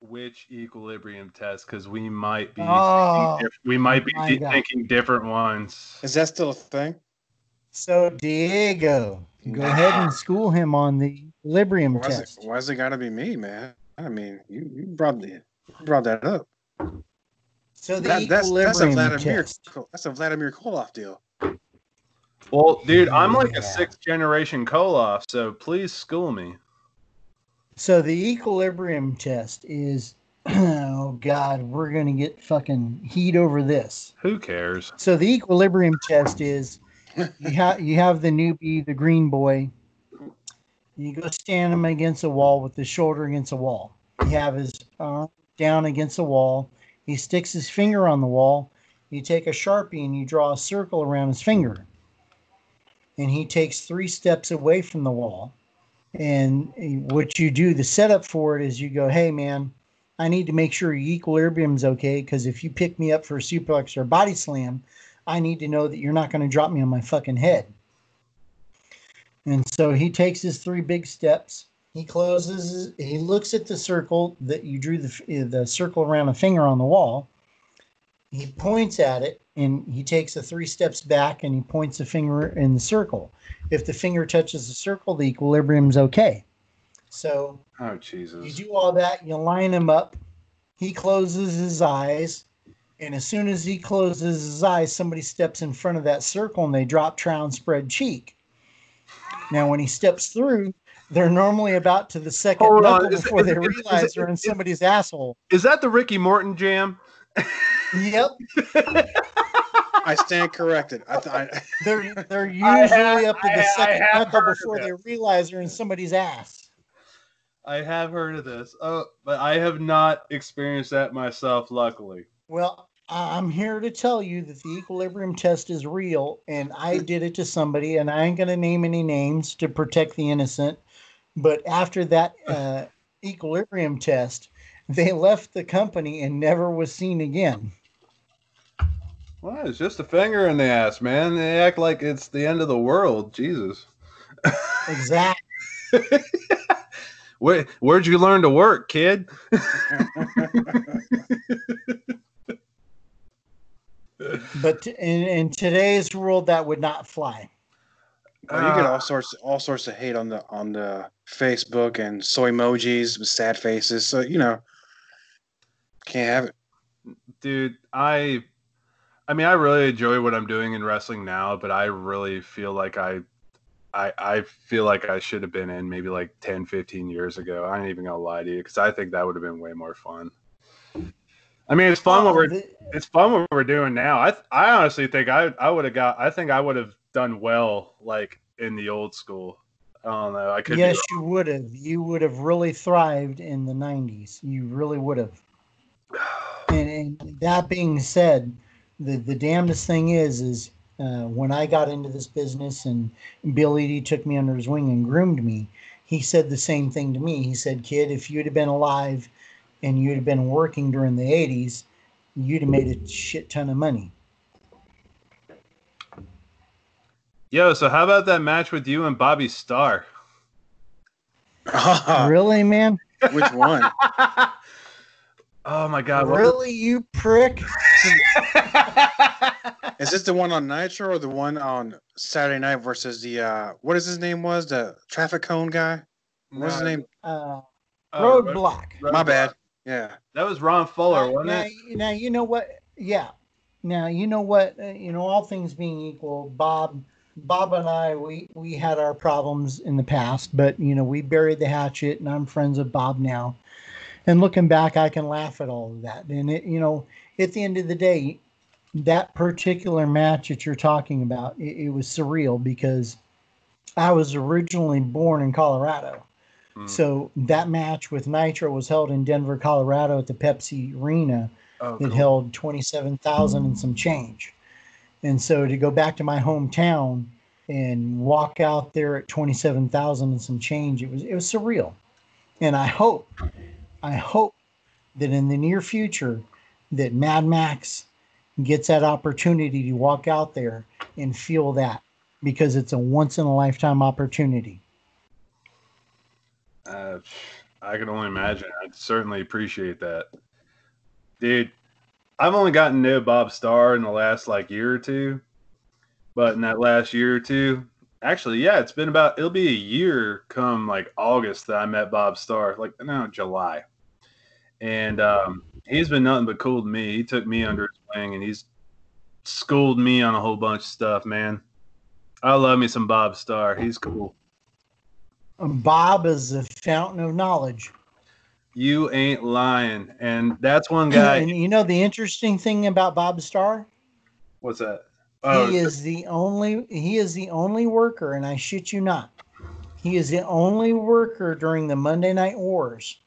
Which equilibrium test? Because we might be Oh, we might be my God. thinking different ones. Is that still a thing? so Diego, go ahead and school him on the equilibrium Why's it, test. why's it gotta be me, man? I mean, you, you brought the you brought that up. So the That, that's that's a equilibrium Vladimir test. that's a Vladimir Koloff deal. Well, dude, I'm like Yeah. a sixth generation Koloff, so please school me. So the equilibrium test is, oh God, we're gonna get fucking heat over this. Who cares? So the equilibrium test is you have you have the newbie, the green boy. You go stand him against a wall with his shoulder against a wall. You have his arm down against the wall. He sticks his finger on the wall. You take a sharpie and you draw a circle around his finger. And he takes three steps away from the wall. And what you do, the setup for it is you go, hey man, I need to make sure your equilibrium's okay because if you pick me up for a suplex or a body slam, I need to know that you're not going to drop me on my fucking head. And so he takes his three big steps. He closes. He looks at the circle that you drew the the circle around a finger on the wall. He points at it and he takes the three steps back and he points the finger in the circle. If the finger touches the circle, the equilibrium's okay. So Oh Jesus! you do all that, you line him up. He closes his eyes, and as soon as he closes his eyes, somebody steps in front of that circle and they drop trow and spread cheek. Now, when he steps through, they're normally about to the second Hold knuckle is- before is- they is- is- realize is- they're in is- somebody's asshole. Is that the Ricky Morton jam? Yep, I stand corrected. I, th- I they're they're usually I have- up to the I second have knuckle before they realize they're in somebody's ass. I have heard of this. Oh, but I have not experienced that myself. Luckily. Well, I- I'm here to tell you that the equilibrium test is real, and I did it to somebody, and I ain't gonna name any names to protect the innocent. But after that uh, equilibrium test, they left the company and never was seen again. Well, it's just a finger in the ass, man. They act like it's the end of the world. Jesus. Exactly. Where, where'd you learn to work, kid? But in, in today's world, that would not fly. Oh, you get Uh, all sorts all sorts of hate on the on the Facebook and soy emojis with sad faces. So you know, can't have it. dude i i mean i really enjoy what i'm doing in wrestling now but i really feel like i i i feel like i should have been in maybe like 10 15 years ago i ain't even gonna lie to you because i think that would have been way more fun i mean it's fun what we're The- it's fun what we're doing now i i honestly think i i would have got i think i would have done well like in the old school i don't know i could yes, you would have. You would have really thrived in the 90s. You really would have. And, and that being said, the, the damnedest thing is, is uh, when I got into this business and Billy D took me under his wing and groomed me, he said the same thing to me. He said, kid, if you'd have been alive and you'd have been working during the 80s, you'd have made a shit ton of money. yo so how about that match with you and bobby starr really, man? Which one? oh my god what- Really, you prick? Is this the one on Nitro or the one on Saturday Night versus the uh what is his name was the traffic cone guy? What's his name? Uh, oh, roadblock. My bad. Yeah. That was Ron Fuller, Uh, wasn't now, it? now you know what? Yeah. Now you know what? Uh, you know, all things being equal, Bob, Bob and I, we we had our problems in the past, but you know, we buried the hatchet, and I'm friends with Bob now. And looking back, I can laugh at all of that. And it, you know, at the end of the day, that particular match that you're talking about, it, it was surreal because I was originally born in Colorado. Mm. So that match with Nitro was held in Denver, Colorado at the Pepsi Arena. Oh, It cool. held 27,000 and some change. And so to go back to my hometown and walk out there at 27,000 and some change, it was it was surreal. And I hope I hope that in the near future that Madd Maxx gets that opportunity to walk out there and feel that because it's a once in a lifetime opportunity. Uh, I can only imagine. I'd certainly appreciate that. Dude, I've only gotten to know Bob Starr in the last like year or two. But in that last year or two, actually, yeah, it's been about it'll be a year come like August that I met Bob Starr, like no, July. And um, he's been nothing but cool to me. He took me under his wing and he's schooled me on a whole bunch of stuff, man. I love me some Bob Starr. He's cool. Bob is a fountain of knowledge. You ain't lying, and that's one guy. and you know the interesting thing about Bob Starr? What's that? Oh, he is the only he is the only worker, and I shit you not. He is the only worker during the Monday Night Wars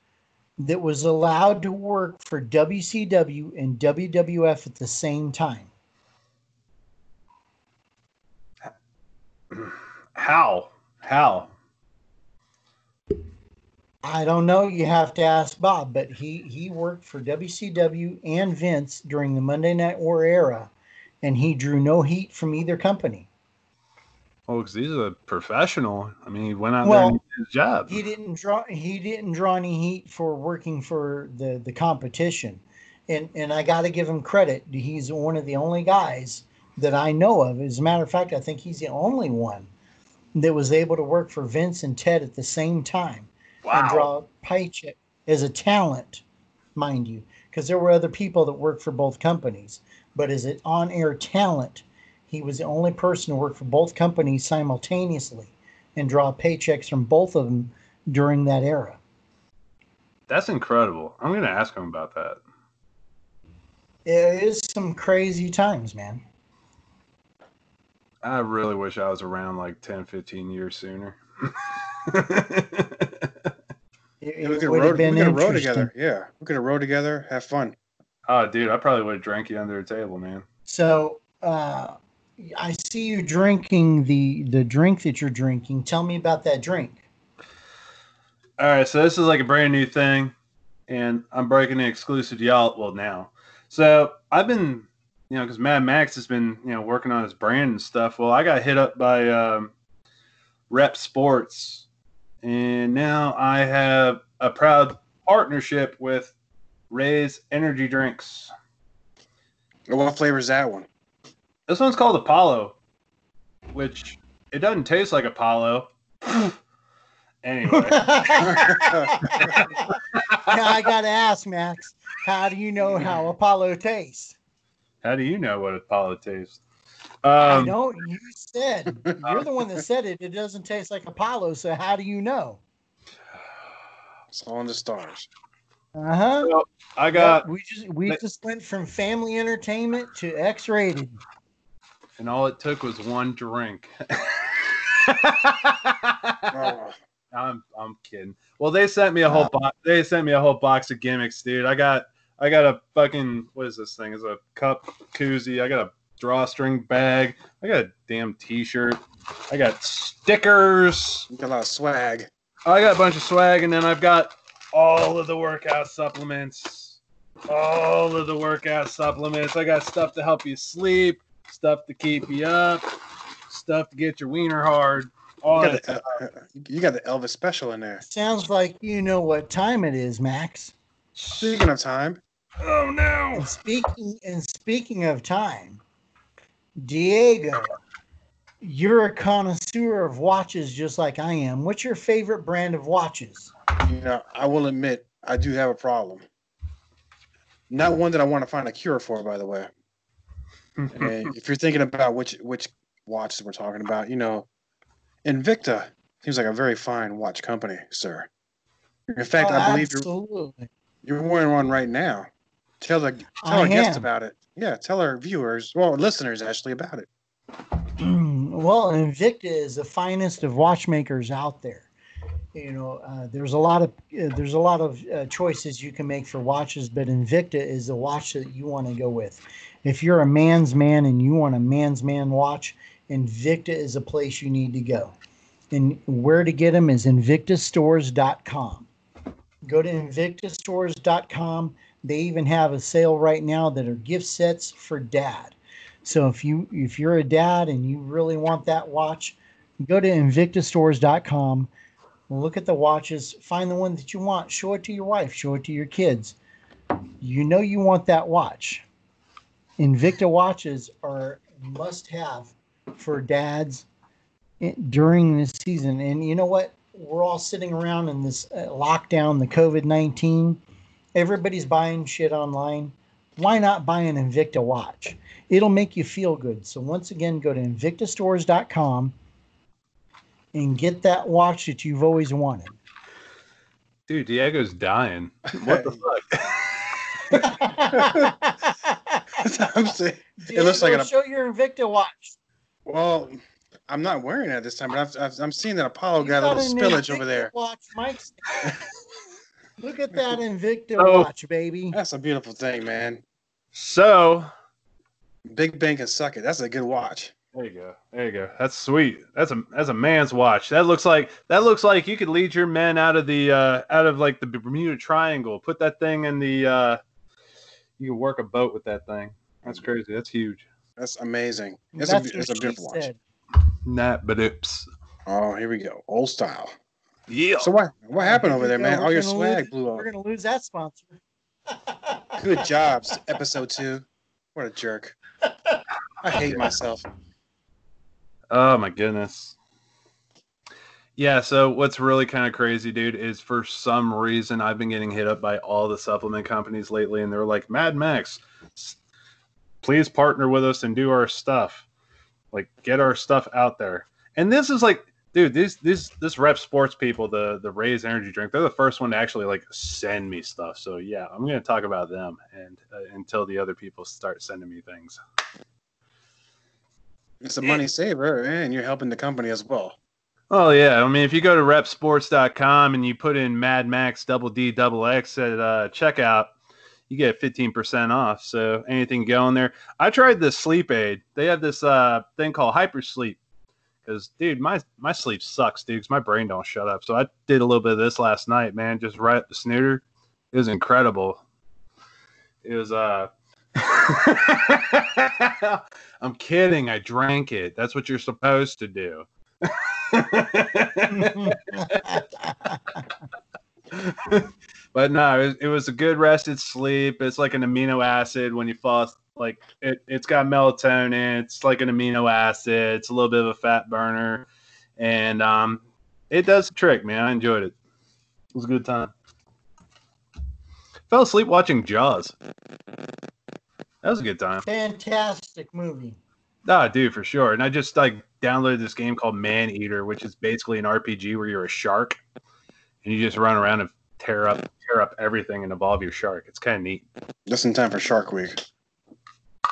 that was allowed to work for WCW and WWF at the same time. how? How? I don't know. You have to ask Bob, but he he worked for WCW and Vince during the Monday Night War era, and he drew no heat from either company. Oh, because he's a professional. I mean, he went out Well, there and did his job. He didn't draw he didn't draw any heat for working for the the competition, and and I got to give him credit. He's one of the only guys that I know of. As a matter of fact, I think he's the only one that was able to work for Vince and Ted at the same time and draw a paycheck as a talent, mind you, because there were other people that worked for both companies. But as an on-air talent, he was the only person to work for both companies simultaneously and draw paychecks from both of them during that era. That's incredible. I'm gonna ask him about that. It is some crazy times, man. I really wish I was around like 10, 15 years sooner. It, we it could would row, have been we could have rowed together. Yeah, we could have rowed together, have fun. oh, dude, I probably would have drank you under a table, man. So uh, I see you drinking the the drink that you're drinking. Tell me about that drink. All right, so this is like a brand new thing, and I'm breaking the exclusive to y'all. Well, now, so I've been, you know, because Madd Maxx has been, you know, working on his brand and stuff. Well, I got hit up by um, REPP Sports, and now I have a proud partnership with Raze Energy Drinks. What flavor is that one? This one's called Apollo, which it doesn't taste like Apollo. anyway. now I gotta ask, Max, how do you know how Apollo tastes? How do you know what Apollo tastes? I Um, don't. You said you're the one that said it. It doesn't taste like Apollo. So how do you know? It's all in the stars. Uh huh. I got, we just we just went from family entertainment to X rated. and all it took was one drink. Oh, I'm, I'm kidding. Well, they sent me a whole box. They sent me a whole box of gimmicks, dude. I got, I got a fucking what is this thing? It's a cup koozie. I got a drawstring bag. I got a damn T-shirt. I got stickers. you got a lot of swag. I got a bunch of swag, and then I've got all of the workout supplements. All of the workout supplements. I got stuff to help you sleep, stuff to keep you up, stuff to get your wiener hard. All You that got, the, uh, you got the Elvis special in there. Sounds like you know what time it is, Max. Speaking of time, Oh no! And speaking and speaking of time, Diego, you're a connoisseur of watches just like I am. What's your favorite brand of watches? you know, I will admit I do have a problem. Not one that I want to find a cure for, by the way. And if you're thinking about which which watches we're talking about, you know, Invicta seems like a very fine watch company, sir. In fact, Oh, I believe you're, you're wearing one right now. Tell the tell I our guests about it. Yeah, tell our viewers, well, listeners actually about it. well, Invicta is the finest of watchmakers out there. You know, uh, there's a lot of uh, there's a lot of uh, choices you can make for watches, but Invicta is the watch that you want to go with. If you're a man's man and you want a man's man watch, Invicta is a place you need to go. And where to get them is invictastores.com. Go to invictastores.com. They even have a sale right now that are gift sets for dad. So if you if you're a dad and you really want that watch, go to invictastores.com. Look at the watches, find the one that you want, show it to your wife, show it to your kids. You know you want that watch. Invicta watches are must have for dads during this season. And you know what? We're all sitting around in this uh, lockdown, the COVID 19. Everybody's buying shit online. why not buy an Invicta watch? It'll make you feel good. So once again, go to invictastores.com and get that watch that you've always wanted. Dude, Diego's dying. What the fuck? That's what I'm saying. It looks like Diego, an- show your Invicta watch. Well, I'm not wearing it this time, but I've, I've, I'm seeing that Apollo You got a little an spillage over there. Watch, Mike's. Look at that Invicta Oh. watch, baby. That's a beautiful thing, man. So Big Bang can suck it. That's a good watch. there you go. There you go. That's sweet. That's a that's a man's watch. That looks like that looks like you could lead your men out of the uh out of like the Bermuda Triangle. Put that thing in the uh you can work a boat with that thing. That's crazy. That's huge. That's amazing. It's That's a, it's a beautiful watch. said. Nah, but oops. Oh, here we go. Old style. Yeah. So what what happened over there, man? All your swag lose- blew We're gonna lose that sponsor. Good jobs. Episode two. What a jerk. I hate myself. Oh my goodness. Yeah, so what's really kind of crazy, dude, is for some reason I've been getting hit up by all the supplement companies lately, and they're like, Madd Maxx, please partner with us and do our stuff. Like, get our stuff out there. And this is like, dude, these this this REPP Sports people, the the Raze energy drink, they're the first one to actually like send me stuff. So yeah, I'm gonna talk about them and uh, until the other people start sending me things. It's a money saver, and you're helping the company as well. Oh yeah, I mean, if you go to reppsports.com and you put in Madd Maxx Double D Double X at uh, checkout, you get fifteen percent off. So anything going there. I tried this sleep aid. They have this uh, thing called Hypersleep. Because dude, my my sleep sucks, dude. 'cause my brain don't shut up. So I did a little bit of this last night, man. Just right up the snooter. It was incredible. It was uh. I'm kidding. I drank it. That's what you're supposed to do. but no, it was, it was a good rested sleep. It's like an amino acid when you fall. Like it, it's got melatonin. It's like an amino acid. It's a little bit of a fat burner, and um, it does the trick, man. I enjoyed it. It was a good time. Fell asleep watching Jaws. That was a good time. Fantastic movie. Ah, dude, for sure. And I just like downloaded this game called Maneater, which is basically an RPG where you're a shark and you just run around and tear up tear up everything and evolve your shark. It's kind of neat. Just in time for Shark Week.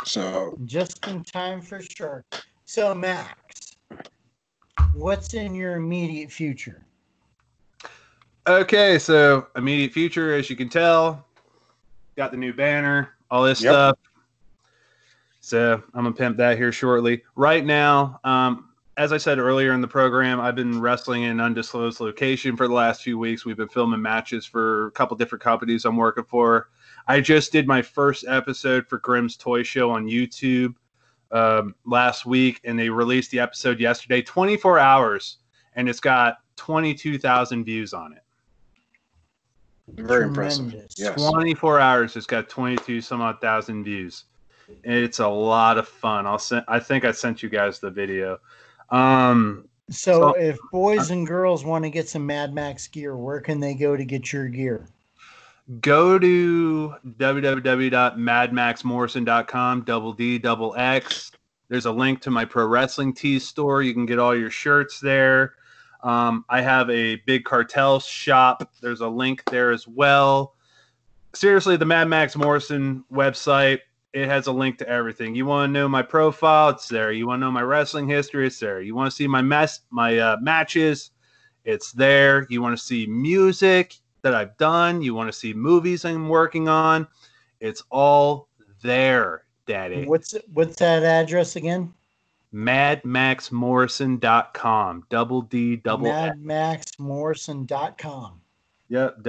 So Just in time for sure. So Max, what's in your immediate future? Okay, so immediate future, as you can tell, got the new banner, all this Yep. stuff. So I'm gonna pimp that here shortly. Right now, um, as I said earlier in the program, I've been wrestling in an undisclosed location for the last few weeks. We've been filming matches for a couple different companies I'm working for. I just did my first episode for Grimm's Toy Show on YouTube um, last week, and they released the episode yesterday. 24 hours, and it's got 22,000 views on it. very impressive. Yes. 24 hours it's got 22 some odd thousand views it's a lot of fun i'll send i think i sent you guys the video um So So- if boys and girls want to get some Madd Maxx gear, where can they go to get your gear? Go to www.maddmaxxmorrison.com double d double x. There's a link to my pro wrestling tees store. You can get all your shirts there. Um, i have a big cartel shop. There's a link there as well. Seriously the Madd Maxx Morrison website it has a link to everything. You want to know my profile? It's there. You want to know my wrestling history? It's there. You want to see my mess my uh, matches? It's there. You want to see music that I've done, you want to see movies I'm working on, it's all there, Daddy. What's what's that address again? MaddMaxxMorrison.com. Double D double X. MaddMaxxMorrison.com. Yep.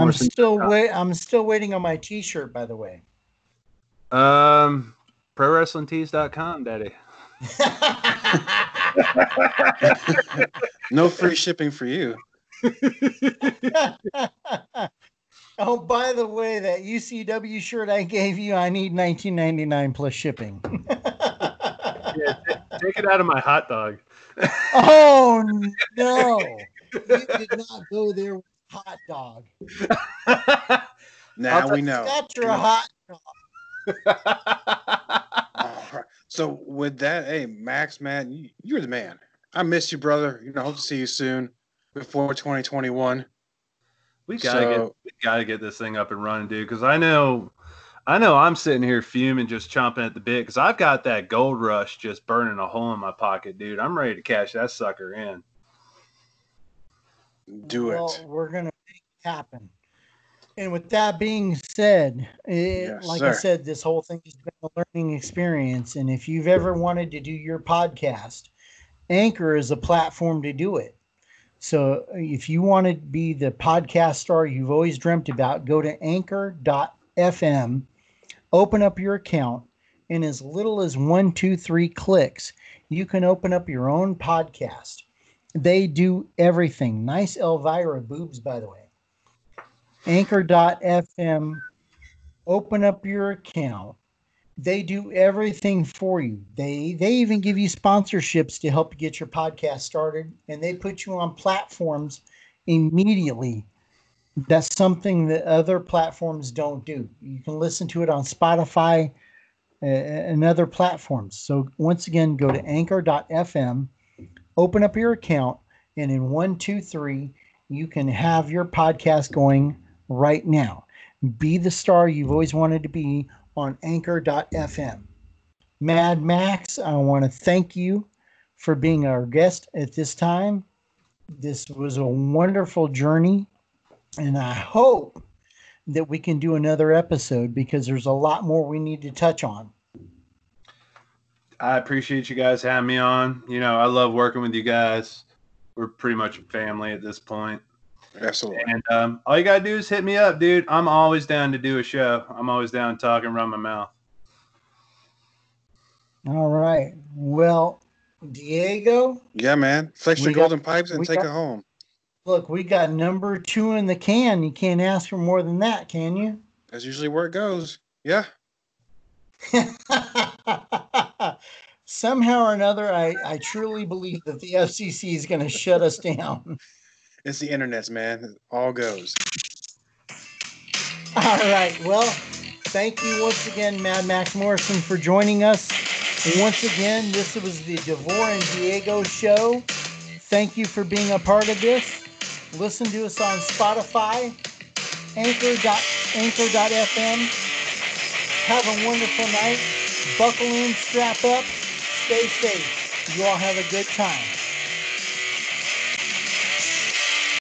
I'm still wait. I'm still waiting on my T-shirt, by the way. Um, ProWrestlingTees.com, Daddy. No free shipping for you. Oh, by the way, that UCW shirt I gave you, I need 19.99 plus shipping. Take it out of my hot dog. oh no! You did not go there with hot dog. Now we know. Got your You know? hot. All right. So with that, hey Max, man, you, you're the man. I miss you, brother. You know, hope to see you soon before 2021. we gotta So- get we gotta get this thing up and running, dude. Because I know, I know, I'm sitting here fuming, just chomping at the bit. Because I've got that gold rush just burning a hole in my pocket, dude. I'm ready to cash that sucker in. Do well, it. We're gonna make it happen. And with that being said, it, Yes, like I said, this whole thing has been a learning experience. And if you've ever wanted to do your podcast, Anchor is a platform to do it. So uh, if you want to be the podcast star you've always dreamt about, go to anchor.fm, open up your account, in as little as one, two, three clicks, you can open up your own podcast. They do everything. Nice Elvira boobs, by the way. Anchor.fm, open up your account. They do everything for you. They they even give you sponsorships to help you get your podcast started, and they put you on platforms immediately. That's something that other platforms don't do. You can listen to it on Spotify and other platforms. So once again, go to anchor.fm, open up your account, and in one, two, three, you can have your podcast going right now. Be the star you've always wanted to be on anchor.fm. Madd Maxx, I want to thank you for being our guest at this time. This was a wonderful journey, and I hope that we can do another episode because there's a lot more we need to touch on. I appreciate you guys having me on. You know, I love working with you guys. We're pretty much family at this point. Absolutely. And um, all you gotta do is hit me up, dude. I'm always down to do a show. I'm always down to talk and run my mouth. All right. Well, Diego, Yeah, man. Flex We your got- golden pipes and take got- it home. look, we got number two in the can. You can't ask for more than that, can you? That's usually where it goes. Yeah. Somehow or another, I, I truly believe that the FCC is going to shut us down. It's the internet's man. It all goes. All right. Well, thank you once again, Madd Maxx Morrison, for joining us. Once again, this was the Devore and Diego show. Thank you for being a part of this. Listen to us on Spotify, Anchor. Anchor.fm. Have a wonderful night. Buckle in, strap up, stay safe. You all have a good time.